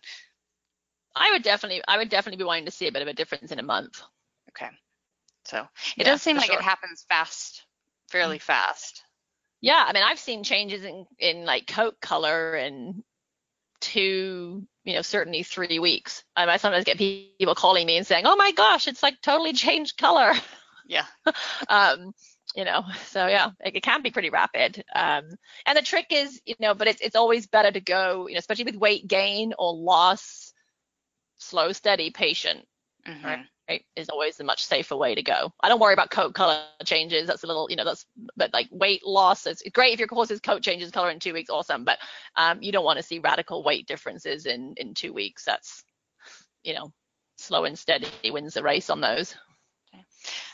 I would definitely, I would definitely be wanting to see a bit of a difference in a month. Okay. So it yeah, does seem like sure. it happens fast, fairly fast. Yeah, I mean, I've seen changes in in like coat color in two, you know, certainly three weeks. Um, I sometimes get people calling me and saying, "Oh my gosh, it's like totally changed color." Yeah. um, you know, so yeah, it, it, can be pretty rapid. Um, and the trick is, you know, but it's it's always better to go, you know, especially with weight gain or loss, slow, steady, patient. Mm-hmm. Right? right, is always a much safer way to go. I don't worry about coat color changes. That's a little, you know, that's but like weight loss. It's great if your horse's coat changes color in two weeks, awesome. But um, you don't want to see radical weight differences in in two weeks. That's, you know, slow and steady wins the race on those.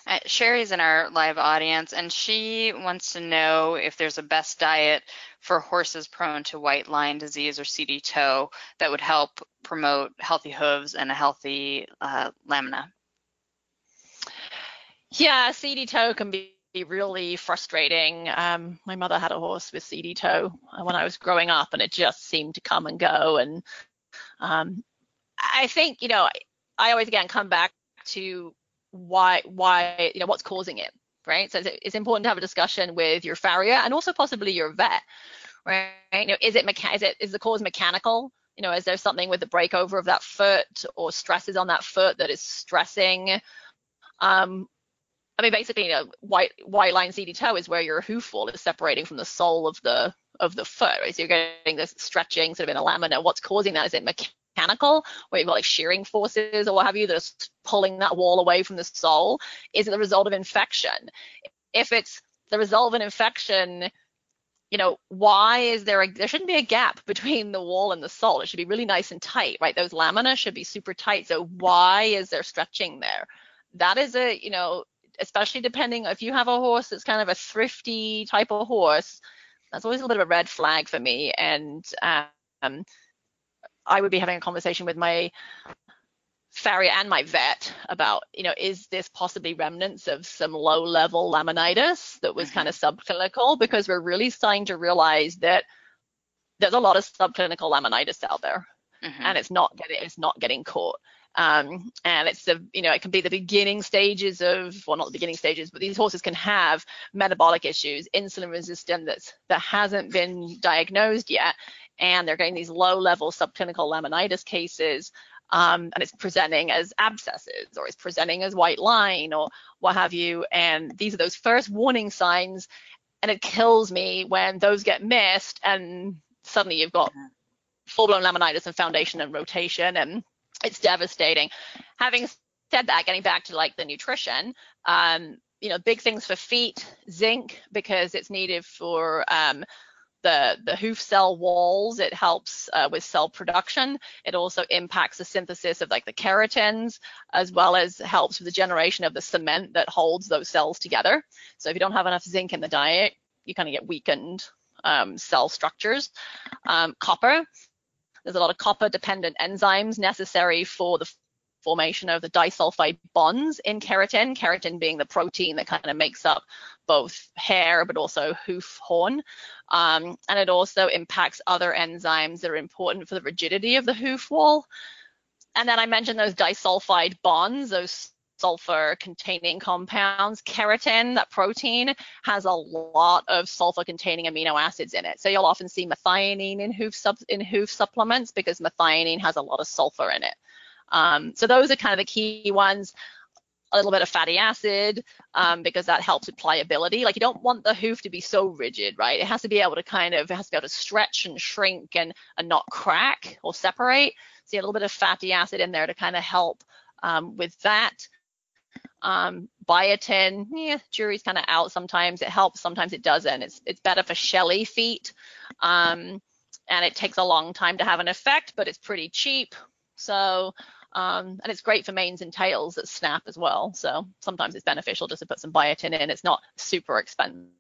Uh, Sherry's in our live audience, and she wants to know if there's a best diet for horses prone to white line disease or seedy toe that would help promote healthy hooves and a healthy uh, lamina. Yeah, seedy toe can be really frustrating. Um, my mother had a horse with seedy toe when I was growing up, and it just seemed to come and go. And um, I think, you know, I always again come back to why why you know what's causing it, right? So it's important to have a discussion with your farrier and also possibly your vet, right? You know, is it mecha- is it is the cause mechanical? You know, is there something with the breakover of that foot or stresses on that foot that is stressing? Um, I mean, basically, you know, white white line seedy toe is where your hoof wall is separating from the sole of the of the foot, right? So you're getting this stretching sort of in a lamina. What's causing that? Is it mechanical, where you've got like shearing forces or what have you that's pulling that wall away from the sole? Is it the result of infection? If it's the result of an infection, you know, why is there a there shouldn't be a gap between the wall and the sole. It should be really nice and tight, right? Those lamina should be super tight. So why is there stretching there? That is a, you know, especially depending if you have a horse that's kind of a thrifty type of horse, that's always a little bit of a red flag for me. And um, I would be having a conversation with my farrier and my vet about, you know, is this possibly remnants of some low level laminitis that was mm-hmm. kind of subclinical? Because we're really starting to realize that there's a lot of subclinical laminitis out there. Mm-hmm. And it's not getting it's not getting caught. Um, and it's the you know it can be the beginning stages of well not the beginning stages but these horses can have metabolic issues insulin resistance that hasn't been diagnosed yet and they're getting these low level subclinical laminitis cases um, and it's presenting as abscesses or it's presenting as white line or what have you and these are those first warning signs and it kills me when those get missed and suddenly you've got full-blown laminitis and foundation and rotation and it's devastating. Having said that, getting back to like the nutrition, um, you know, big things for feet, zinc because it's needed for um, the the hoof cell walls. It helps uh, with cell production. It also impacts the synthesis of like the keratins, as well as helps with the generation of the cement that holds those cells together. So if you don't have enough zinc in the diet, you kind of get weakened um, cell structures. Um, copper there's a lot of copper dependent enzymes necessary for the formation of the disulfide bonds in keratin, keratin being the protein that kind of makes up both hair but also hoof horn. Um, and it also impacts other enzymes that are important for the rigidity of the hoof wall. And then I mentioned those disulfide bonds, those sulfur containing compounds. Keratin, that protein, has a lot of sulfur containing amino acids in it. So you'll often see methionine in hoof, sub, in hoof supplements because methionine has a lot of sulfur in it. Um, so those are kind of the key ones. A little bit of fatty acid um, because that helps with pliability. Like you don't want the hoof to be so rigid, right? It has to be able to kind of, it has to be able to stretch and shrink and, and not crack or separate. See a little bit of fatty acid in there to kind of help um, with that. Um, biotin, yeah, jury's kind of out sometimes. It helps, sometimes it doesn't. It's it's better for shelly feet, um, and it takes a long time to have an effect, but it's pretty cheap. So, um, and it's great for manes and tails that snap as well. So sometimes it's beneficial just to put some biotin in. It's not super expensive.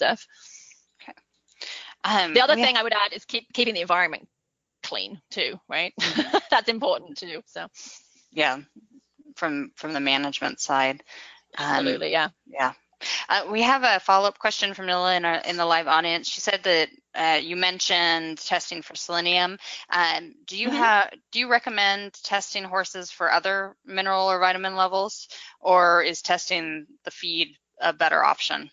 Okay. Um, the other thing I would add is keep keeping the environment clean too, right? Mm-hmm. That's important too. So. Yeah, from from the management side. Um, Absolutely, yeah. Yeah. Uh, we have a follow-up question from Nilla in, our, in the live audience. She said that uh, you mentioned testing for selenium. Um, do you mm-hmm. have do you recommend testing horses for other mineral or vitamin levels, or is testing the feed a better option?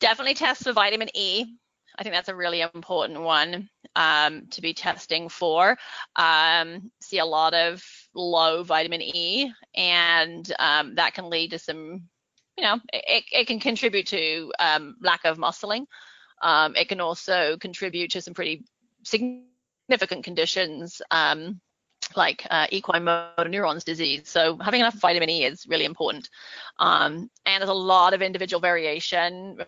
Definitely test for vitamin E. I think that's a really important one um, to be testing for. Um, see a lot of low vitamin E, and um, that can lead to some, you know, it, it can contribute to um, lack of muscling. Um, it can also contribute to some pretty significant conditions um, like uh, equine motor neurons disease. So having enough vitamin E is really important. Um, and there's a lot of individual variation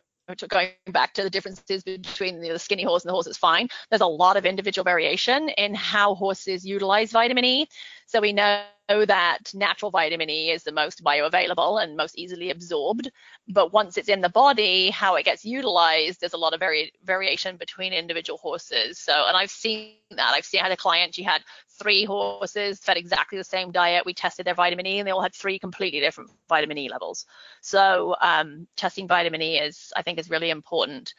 going back to the differences between the skinny horse and the horse that's fine, there's a lot of individual variation in how horses utilize vitamin E. So we know that natural vitamin E is the most bioavailable and most easily absorbed. But once it's in the body, how it gets utilized, there's a lot of vari- variation between individual horses. So, and I've seen that. I've seen I had a client, she had three horses fed exactly the same diet. We tested their vitamin E and they all had three completely different vitamin E levels. So um, testing vitamin E is, I think, is really important.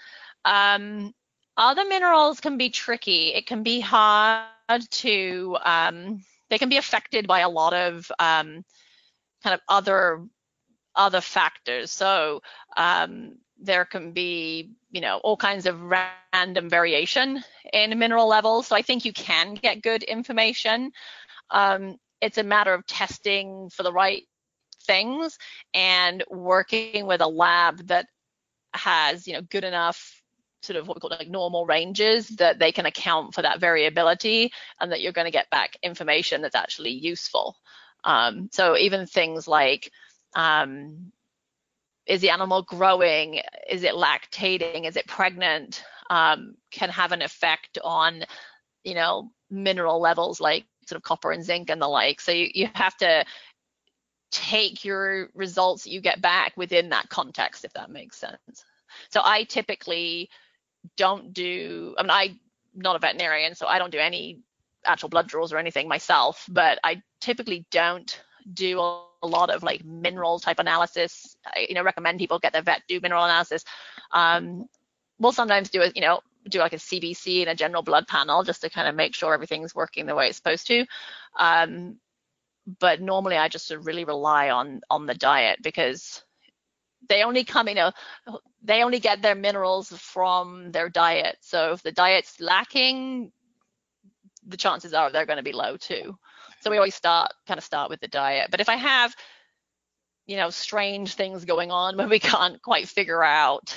Um, other minerals can be tricky. It can be hard to um, they can be affected by a lot of um, kind of other other factors. So um, there can be, you know, all kinds of random variation in mineral levels. So I think you can get good information. Um, it's a matter of testing for the right things and working with a lab that has, you know, good enough sort of what we call like normal ranges that they can account for that variability and that you're going to get back information that's actually useful. Um, so even things like um, is the animal growing? Is it lactating? Is it pregnant? Um, can have an effect on, you know, mineral levels like sort of copper and zinc and the like. So you, you have to take your results that you get back within that context, if that makes sense. So I typically don't do, I mean, I'm not a veterinarian, so I don't do any actual blood draws or anything myself, but I typically don't do a, a lot of like mineral type analysis. I, you know, recommend people get their vet do mineral analysis. Um, we'll sometimes do a, you know, do like a CBC and a general blood panel just to kind of make sure everything's working the way it's supposed to. Um, but normally I just really rely on on the diet because they only come, you know, they only get their minerals from their diet. So if the diet's lacking, the chances are they're going to be low too. So we always start kind of start with the diet. But if I have, you know, strange things going on where we can't quite figure out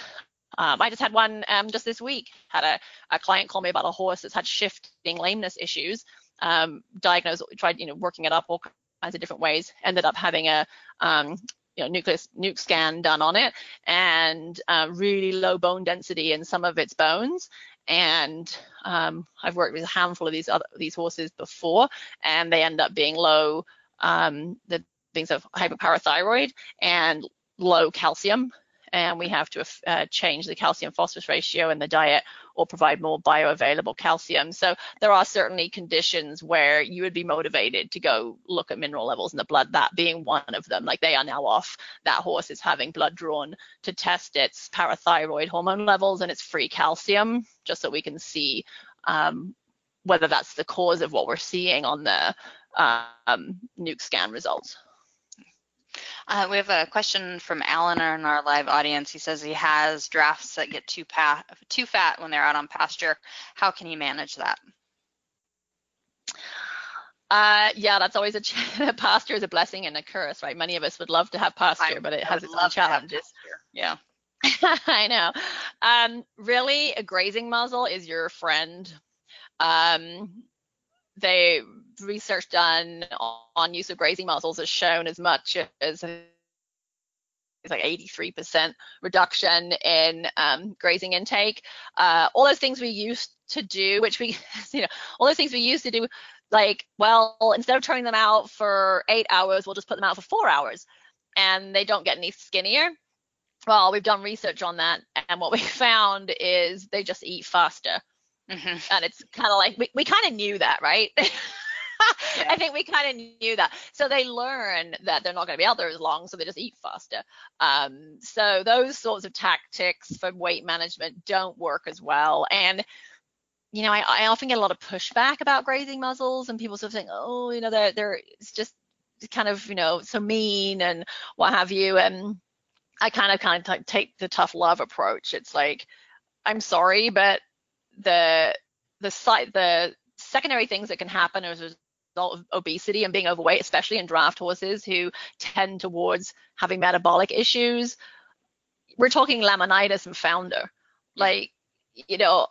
um, I just had one um, just this week. Had a, a, client call me about a horse that's had shifting lameness issues. Um, diagnosed, tried, you know, working it up all kinds of different ways. Ended up having a, um, you know, nucleus nuke scan done on it, and uh, really low bone density in some of its bones. And um, I've worked with a handful of these other these horses before, and they end up being low, um, the sort of hyperparathyroid and low calcium and we have to uh, change the calcium phosphorus ratio in the diet or provide more bioavailable calcium. So there are certainly conditions where you would be motivated to go look at mineral levels in the blood, that being one of them. Like they are now off, that horse is having blood drawn to test its parathyroid hormone levels and its free calcium, just so we can see um, whether that's the cause of what we're seeing on the um, nuke scan results. Uh, we have a question from Alan in our live audience. He says he has drafts that get too, pa- too fat when they're out on pasture. How can he manage that? Uh, yeah, that's always a ch- pasture is a blessing and a curse, right? Many of us would love to have pasture, I, but it has its own challenges. Yeah. I know. Um, really, a grazing muzzle is your friend. Um, they research done on use of grazing muzzles has shown as much as it's like 83% reduction in um, grazing intake. Uh, all those things we used to do, which we, you know, all those things we used to do, like, well, instead of turning them out for eight hours, we'll just put them out for four hours and they don't get any skinnier. Well, we've done research on that, and what we found is they just eat faster. Mm-hmm. And it's kind of like we, we kind of knew that, right? yeah. I think we kind of knew that. So they learn that they're not going to be out there as long, so they just eat faster. Um, so those sorts of tactics for weight management don't work as well. And you know, I, I often get a lot of pushback about grazing muzzles, and people sort of saying, oh, you know, they're they're it's just kind of you know so mean and what have you. And I kind of kind of take the tough love approach. It's like, I'm sorry, but the the site the secondary things that can happen as a result of obesity and being overweight, especially in draft horses who tend towards having metabolic issues. We're talking laminitis and founder. Like, you know,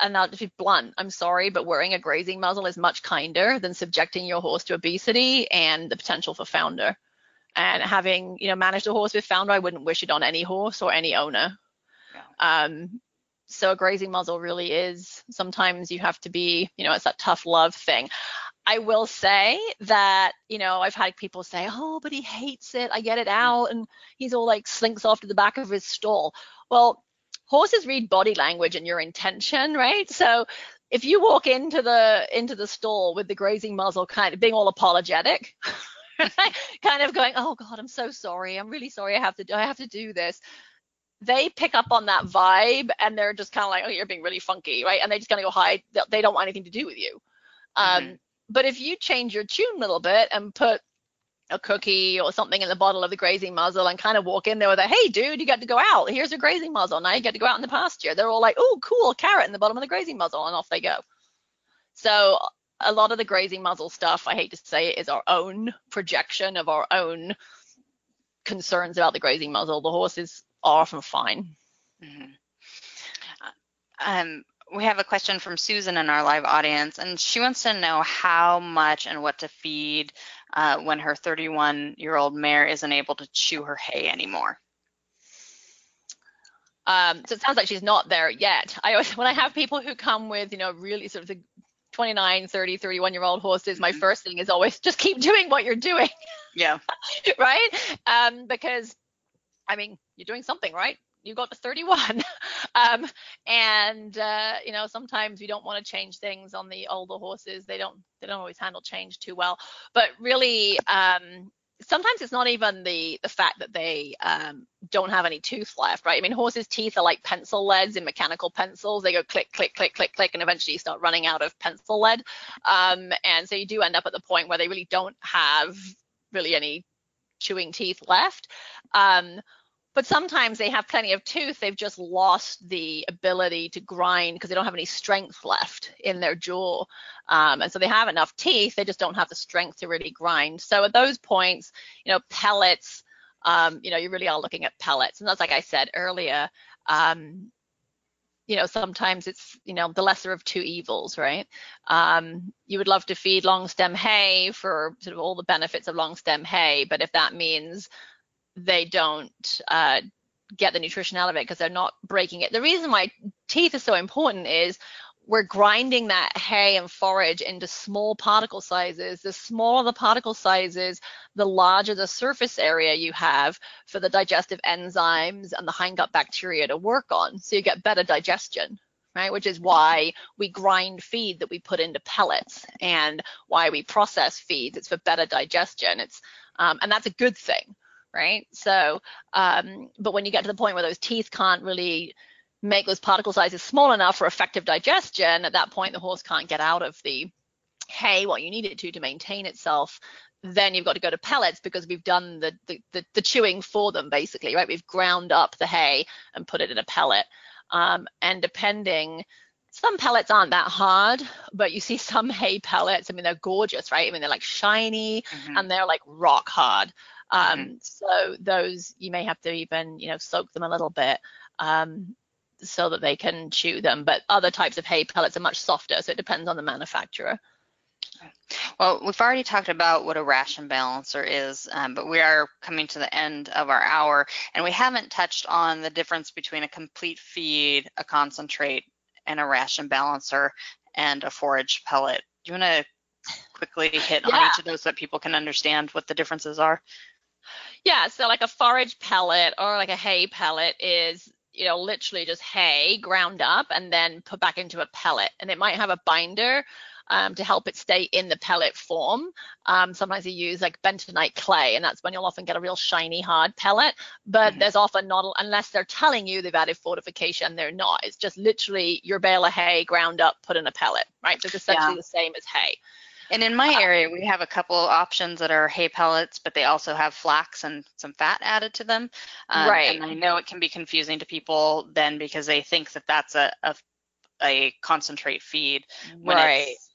and I'll just be blunt, I'm sorry, but wearing a grazing muzzle is much kinder than subjecting your horse to obesity and the potential for founder. And having, you know, managed a horse with founder, I wouldn't wish it on any horse or any owner. Yeah. Um, so a grazing muzzle really is sometimes you have to be, you know, it's that tough love thing. I will say that, you know, I've had people say, oh, but he hates it. I get it out. And he's all like slinks off to the back of his stall. Well, horses read body language and your intention, right? So if you walk into the into the stall with the grazing muzzle kind of being all apologetic, kind of going, oh God, I'm so sorry. I'm really sorry I have to do I have to do this. They pick up on that vibe and they're just kind of like, oh, you're being really funky, right? And they're just gonna go hide. They don't want anything to do with you. Um, mm-hmm. But if you change your tune a little bit and put a cookie or something in the bottle of the grazing muzzle and kind of walk in there with a, hey, dude, you got to go out. Here's a grazing muzzle. Now you get to go out in the pasture. They're all like, oh, cool, carrot in the bottom of the grazing muzzle, and off they go. So a lot of the grazing muzzle stuff, I hate to say it, is our own projection of our own concerns about the grazing muzzle. The horses are often fine. Mm-hmm. Um, we have a question from Susan in our live audience, and she wants to know how much and what to feed uh, when her 31 year old mare isn't able to chew her hay anymore. Um, so it sounds like she's not there yet. I always, when I have people who come with, you know, really sort of the 29, 30, 31 year old horses, my mm-hmm. first thing is always just keep doing what you're doing. Yeah. right? Um, because I mean, you're doing something, right? You got to 31 um, and uh, you know sometimes we don't want to change things on the older horses. They don't they don't always handle change too well. But really um, sometimes it's not even the the fact that they um, don't have any tooth left right? I mean horses teeth are like pencil leads in mechanical pencils. They go click click click click click and eventually you start running out of pencil lead. Um, and so you do end up at the point where they really don't have really any chewing teeth left. Um, but sometimes they have plenty of tooth. They've just lost the ability to grind because they don't have any strength left in their jaw. Um, and so they have enough teeth they just don't have the strength to really grind. So at those points you know pellets um, you know you really are looking at pellets. And that's like i said earlier um, you know sometimes it's you know the lesser of two evils right? Um, you would love to feed long stem hay for sort of all the benefits of long stem hay. But if that means they don't uh, get the nutrition out of it because they're not breaking it. The reason why teeth are so important is we're grinding that hay and forage into small particle sizes. The smaller the particle sizes, the larger the surface area you have for the digestive enzymes and the hindgut bacteria to work on. So you get better digestion, right? Which is why we grind feed that we put into pellets and why we process feeds. It's for better digestion. It's um, and that's a good thing right? So, um, but when you get to the point where those teeth can't really make those particle sizes small enough for effective digestion, at that point the horse can't get out of the hay what you need it to to maintain itself then you've got to go to pellets because we've done the, the, the, the chewing for them basically, right? We've ground up the hay and put it in a pellet. Um, and depending, some pellets aren't that hard, but you see some hay pellets, I mean, they're gorgeous, right? I mean, they're like shiny mm-hmm. and they're like rock hard. Um, mm-hmm. So those you may have to even you know soak them a little bit um, so that they can chew them. But other types of hay pellets are much softer, so it depends on the manufacturer. Well, we've already talked about what a ration balancer is, um, but we are coming to the end of our hour, and we haven't touched on the difference between a complete feed, a concentrate, and a ration balancer, and a forage pellet. Do you want to quickly hit yeah. on each of those so that people can understand what the differences are? Yeah, so like a forage pellet or like a hay pellet is you know literally just hay ground up and then put back into a pellet and it might have a binder um, to help it stay in the pellet form. Um, sometimes you use like bentonite clay, and that's when you'll often get a real shiny, hard pellet. But mm-hmm. there's often not, unless they're telling you they've added fortification, they're not. It's just literally your bale of hay ground up, put in a pellet, right? So it's essentially yeah. the same as hay. And in my uh, area, we have a couple options that are hay pellets, but they also have flax and some fat added to them. Um, right. And I know it can be confusing to people then because they think that that's a a, a concentrate feed when right. it's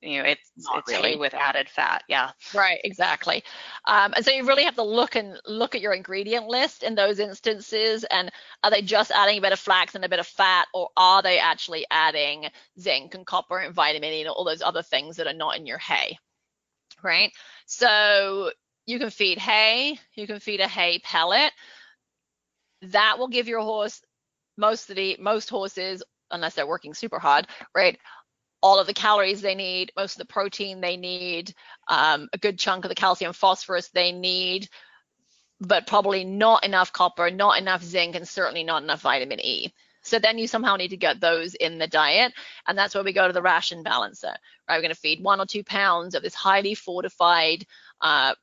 you know it's Not it's really. with added fat yeah. Right exactly. Um, and so you really have to look and look at your ingredient list in those instances and are they just adding a bit of flax and a bit of fat or are they actually adding zinc and copper and vitamin e and all those other things that are not in your hay right? So you can feed hay you can feed a hay pellet. That will give your horse most of the most horses unless they're working super hard, right, all of the calories they need, most of the protein they need, um, a good chunk of the calcium phosphorus they need, but probably not enough copper, not enough zinc, and certainly not enough vitamin E. So then you somehow need to get those in the diet. And that's where we go to the ration balancer, right? We're going to feed one or two pounds of this highly fortified, uh,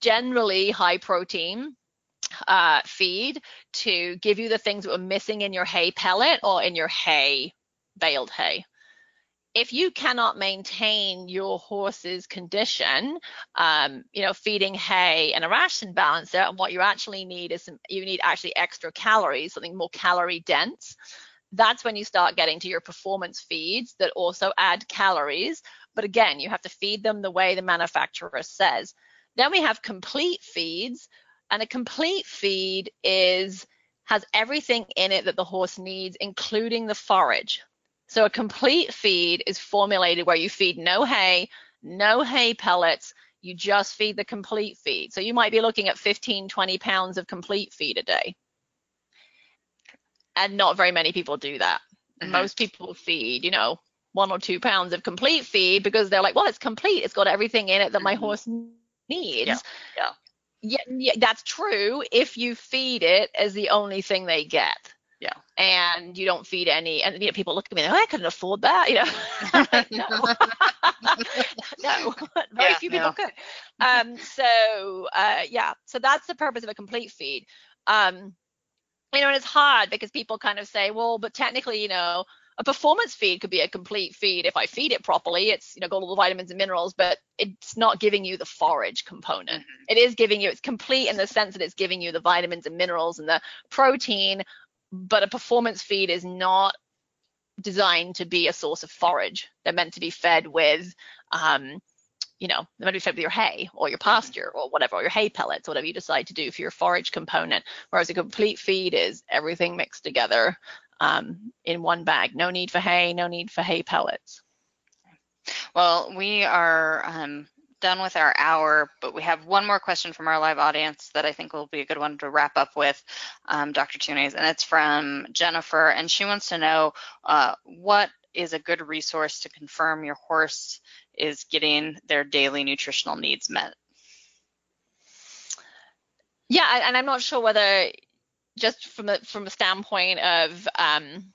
generally high protein uh, feed to give you the things that were missing in your hay pellet or in your hay, baled hay if you cannot maintain your horse's condition, um, you know, feeding hay and a ration balancer, and what you actually need is some, you need actually extra calories, something more calorie dense. That's when you start getting to your performance feeds that also add calories. But again, you have to feed them the way the manufacturer says. Then we have complete feeds, and a complete feed is has everything in it that the horse needs, including the forage. So a complete feed is formulated where you feed no hay, no hay pellets, you just feed the complete feed. So you might be looking at 15, 20 pounds of complete feed a day. And not very many people do that. Mm-hmm. Most people feed, you know, one or two pounds of complete feed because they're like, well, it's complete. It's got everything in it that my mm-hmm. horse needs. Yeah. yeah. Yeah, yeah, that's true if you feed it as the only thing they get. Yeah. And you don't feed any, and you know, people look at me, and oh, I couldn't afford that, you know. no, no, very yeah, few people no. could. Um, so uh, yeah, so that's the purpose of a complete feed. Um, you know, and it's hard because people kind of say, well, but technically, you know, a performance feed could be a complete feed if I feed it properly. It's you know got all the vitamins and minerals, but it's not giving you the forage component. Mm-hmm. It is giving you it's complete in the sense that it's giving you the vitamins and minerals and the protein, but a performance feed is not designed to be a source of forage. They're meant to be fed with um, you know, they're meant to be fed with your hay or your pasture or whatever, or your hay pellets, whatever you decide to do for your forage component. Whereas a complete feed is everything mixed together um, in one bag. No need for hay, no need for hay pellets. Well, we are um, done with our hour, but we have one more question from our live audience that I think will be a good one to wrap up with, um, Dr. Thunes, and it's from Jennifer, and she wants to know uh, what is a good resource to confirm your horse is getting their daily nutritional needs met. Yeah, and I'm not sure whether just from a from a standpoint of um,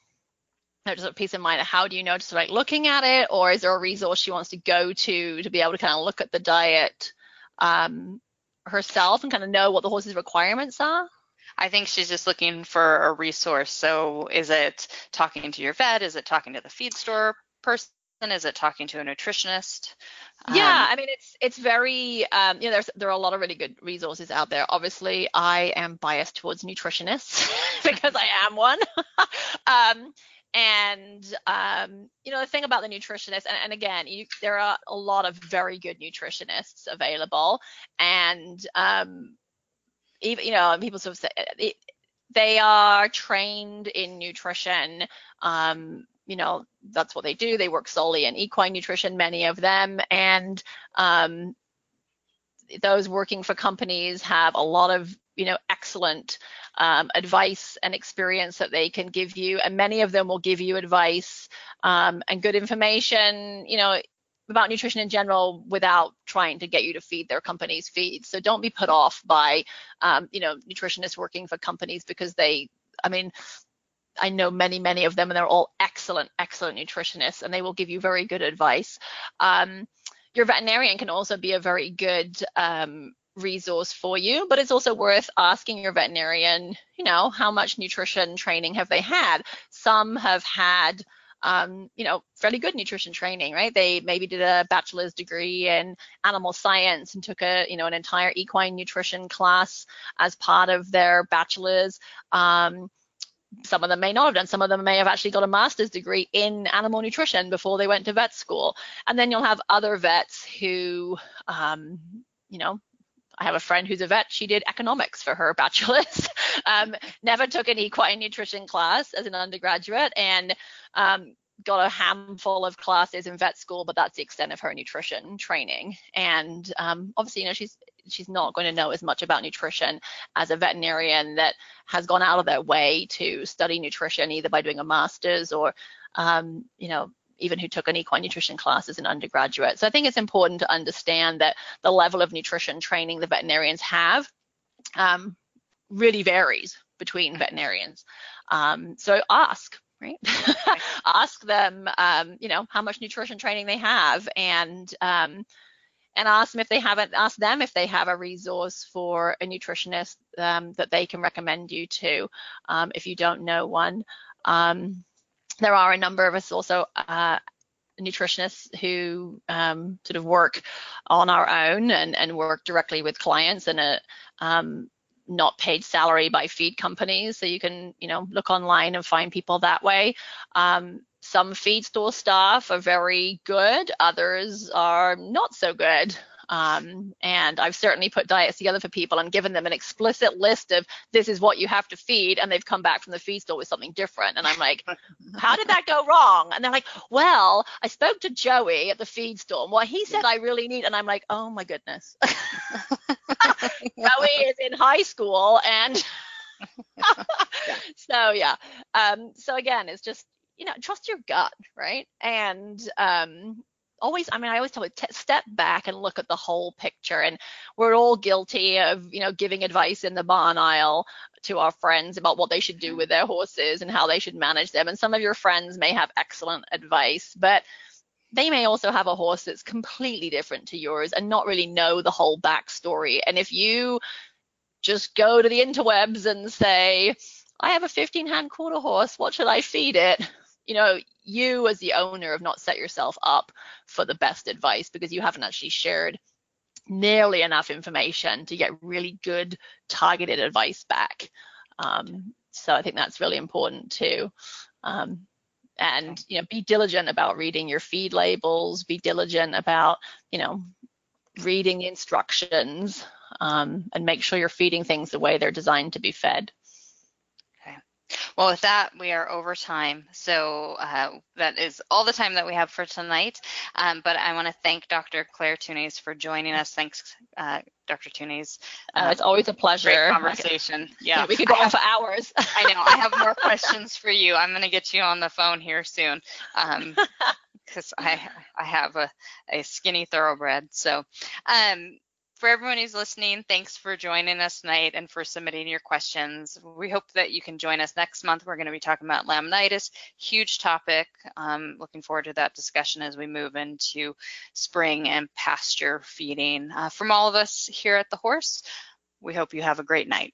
just a peace of mind how do you know just like looking at it or is there a resource she wants to go to to be able to kind of look at the diet um, herself and kind of know what the horse's requirements are I think she's just looking for a resource. So is it talking to your vet? Is it talking to the feed store person? Is it talking to a nutritionist? Yeah, um, I mean it's it's very um, you know there's there are a lot of really good resources out there. Obviously, I am biased towards nutritionists because I am one. um, and um, you know the thing about the nutritionist, and, and again, you, there are a lot of very good nutritionists available, and um, even you know people sort of say it, they are trained in nutrition. Um, you know that's what they do. They work solely in equine nutrition many of them. And um, those working for companies have a lot of you know excellent um, advice and experience that they can give you and many of them will give you advice um, and good information you know about nutrition in general without trying to get you to feed their company's feeds so don't be put off by um, you know nutritionists working for companies because they i mean I know many, many of them, and they're all excellent, excellent nutritionists, and they will give you very good advice. Um, your veterinarian can also be a very good um, resource for you, but it's also worth asking your veterinarian, you know, how much nutrition training have they had? Some have had um, you know, fairly good nutrition training, right? They maybe did a bachelor's degree in animal science and took a, you know, an entire equine nutrition class as part of their bachelor's. Um, some of them may not have done. Some of them may have actually got a master's degree in animal nutrition before they went to vet school. And then you'll have other vets who, um, you know, I have a friend who's a vet. She did economics for her bachelor's. um, never took an equine nutrition class as an undergraduate, and um, got a handful of classes in vet school, but that's the extent of her nutrition training. And um, obviously, you know, she's she's not going to know as much about nutrition as a veterinarian that has gone out of their way to study nutrition either by doing a master's or, um, you know, even who took an equine nutrition class as an undergraduate. So I think it's important to understand that the level of nutrition training the veterinarians have um, really varies between veterinarians. Um, so ask, right? Ask them, um, you know, how much nutrition training they have, and um, and ask them if they haven't. Ask them if they have a resource for a nutritionist um, that they can recommend you to, um, if you don't know one. Um, there are a number of us also uh, nutritionists who um, sort of work on our own and, and work directly with clients in a um, not paid salary by feed companies. So you can, you know, look online and find people that way. Um, some feed store staff are very good, others are not so good. Um, and I've certainly put diets together for people and given them an explicit list of this is what you have to feed, and they've come back from the feed store with something different. And I'm like, how did that go wrong? And they're like, well, I spoke to Joey at the feed store, and what he said I really need, and I'm like, oh my goodness. Joey is in high school, and so yeah. Um, so again, it's just you know trust your gut, right? And um, always i mean i always tell you step back and look at the whole picture and we're all guilty of you know giving advice in the barn aisle to our friends about what they should do with their horses and how they should manage them and some of your friends may have excellent advice but they may also have a horse that's completely different to yours and not really know the whole backstory and if you just go to the interwebs and say i have a 15 hand quarter horse what should i feed it you know, you as the owner have not set yourself up for the best advice because you haven't actually shared nearly enough information to get really good targeted advice back. Um, so I think that's really important too. Um, and you know, be diligent about reading your feed labels. Be diligent about you know reading instructions um, and make sure you're feeding things the way they're designed to be fed. Well, with that, we are over time. So uh, that is all the time that we have for tonight. Um, but I want to thank Dr. Clair Thunes for joining us. Thanks, uh, Dr. Thunes. Uh, it's always a pleasure. Great conversation. Yeah. yeah we could go on for hours. I know. I have more questions for you. I'm going to get you on the phone here soon. because um, I I have a, a skinny thoroughbred. So um, for everyone who's listening, thanks for joining us tonight and for submitting your questions. We hope that you can join us next month. We're going to be talking about laminitis, huge topic. Um, looking forward to that discussion as we move into spring and pasture feeding. Uh, from all of us here at the Horse, we hope you have a great night.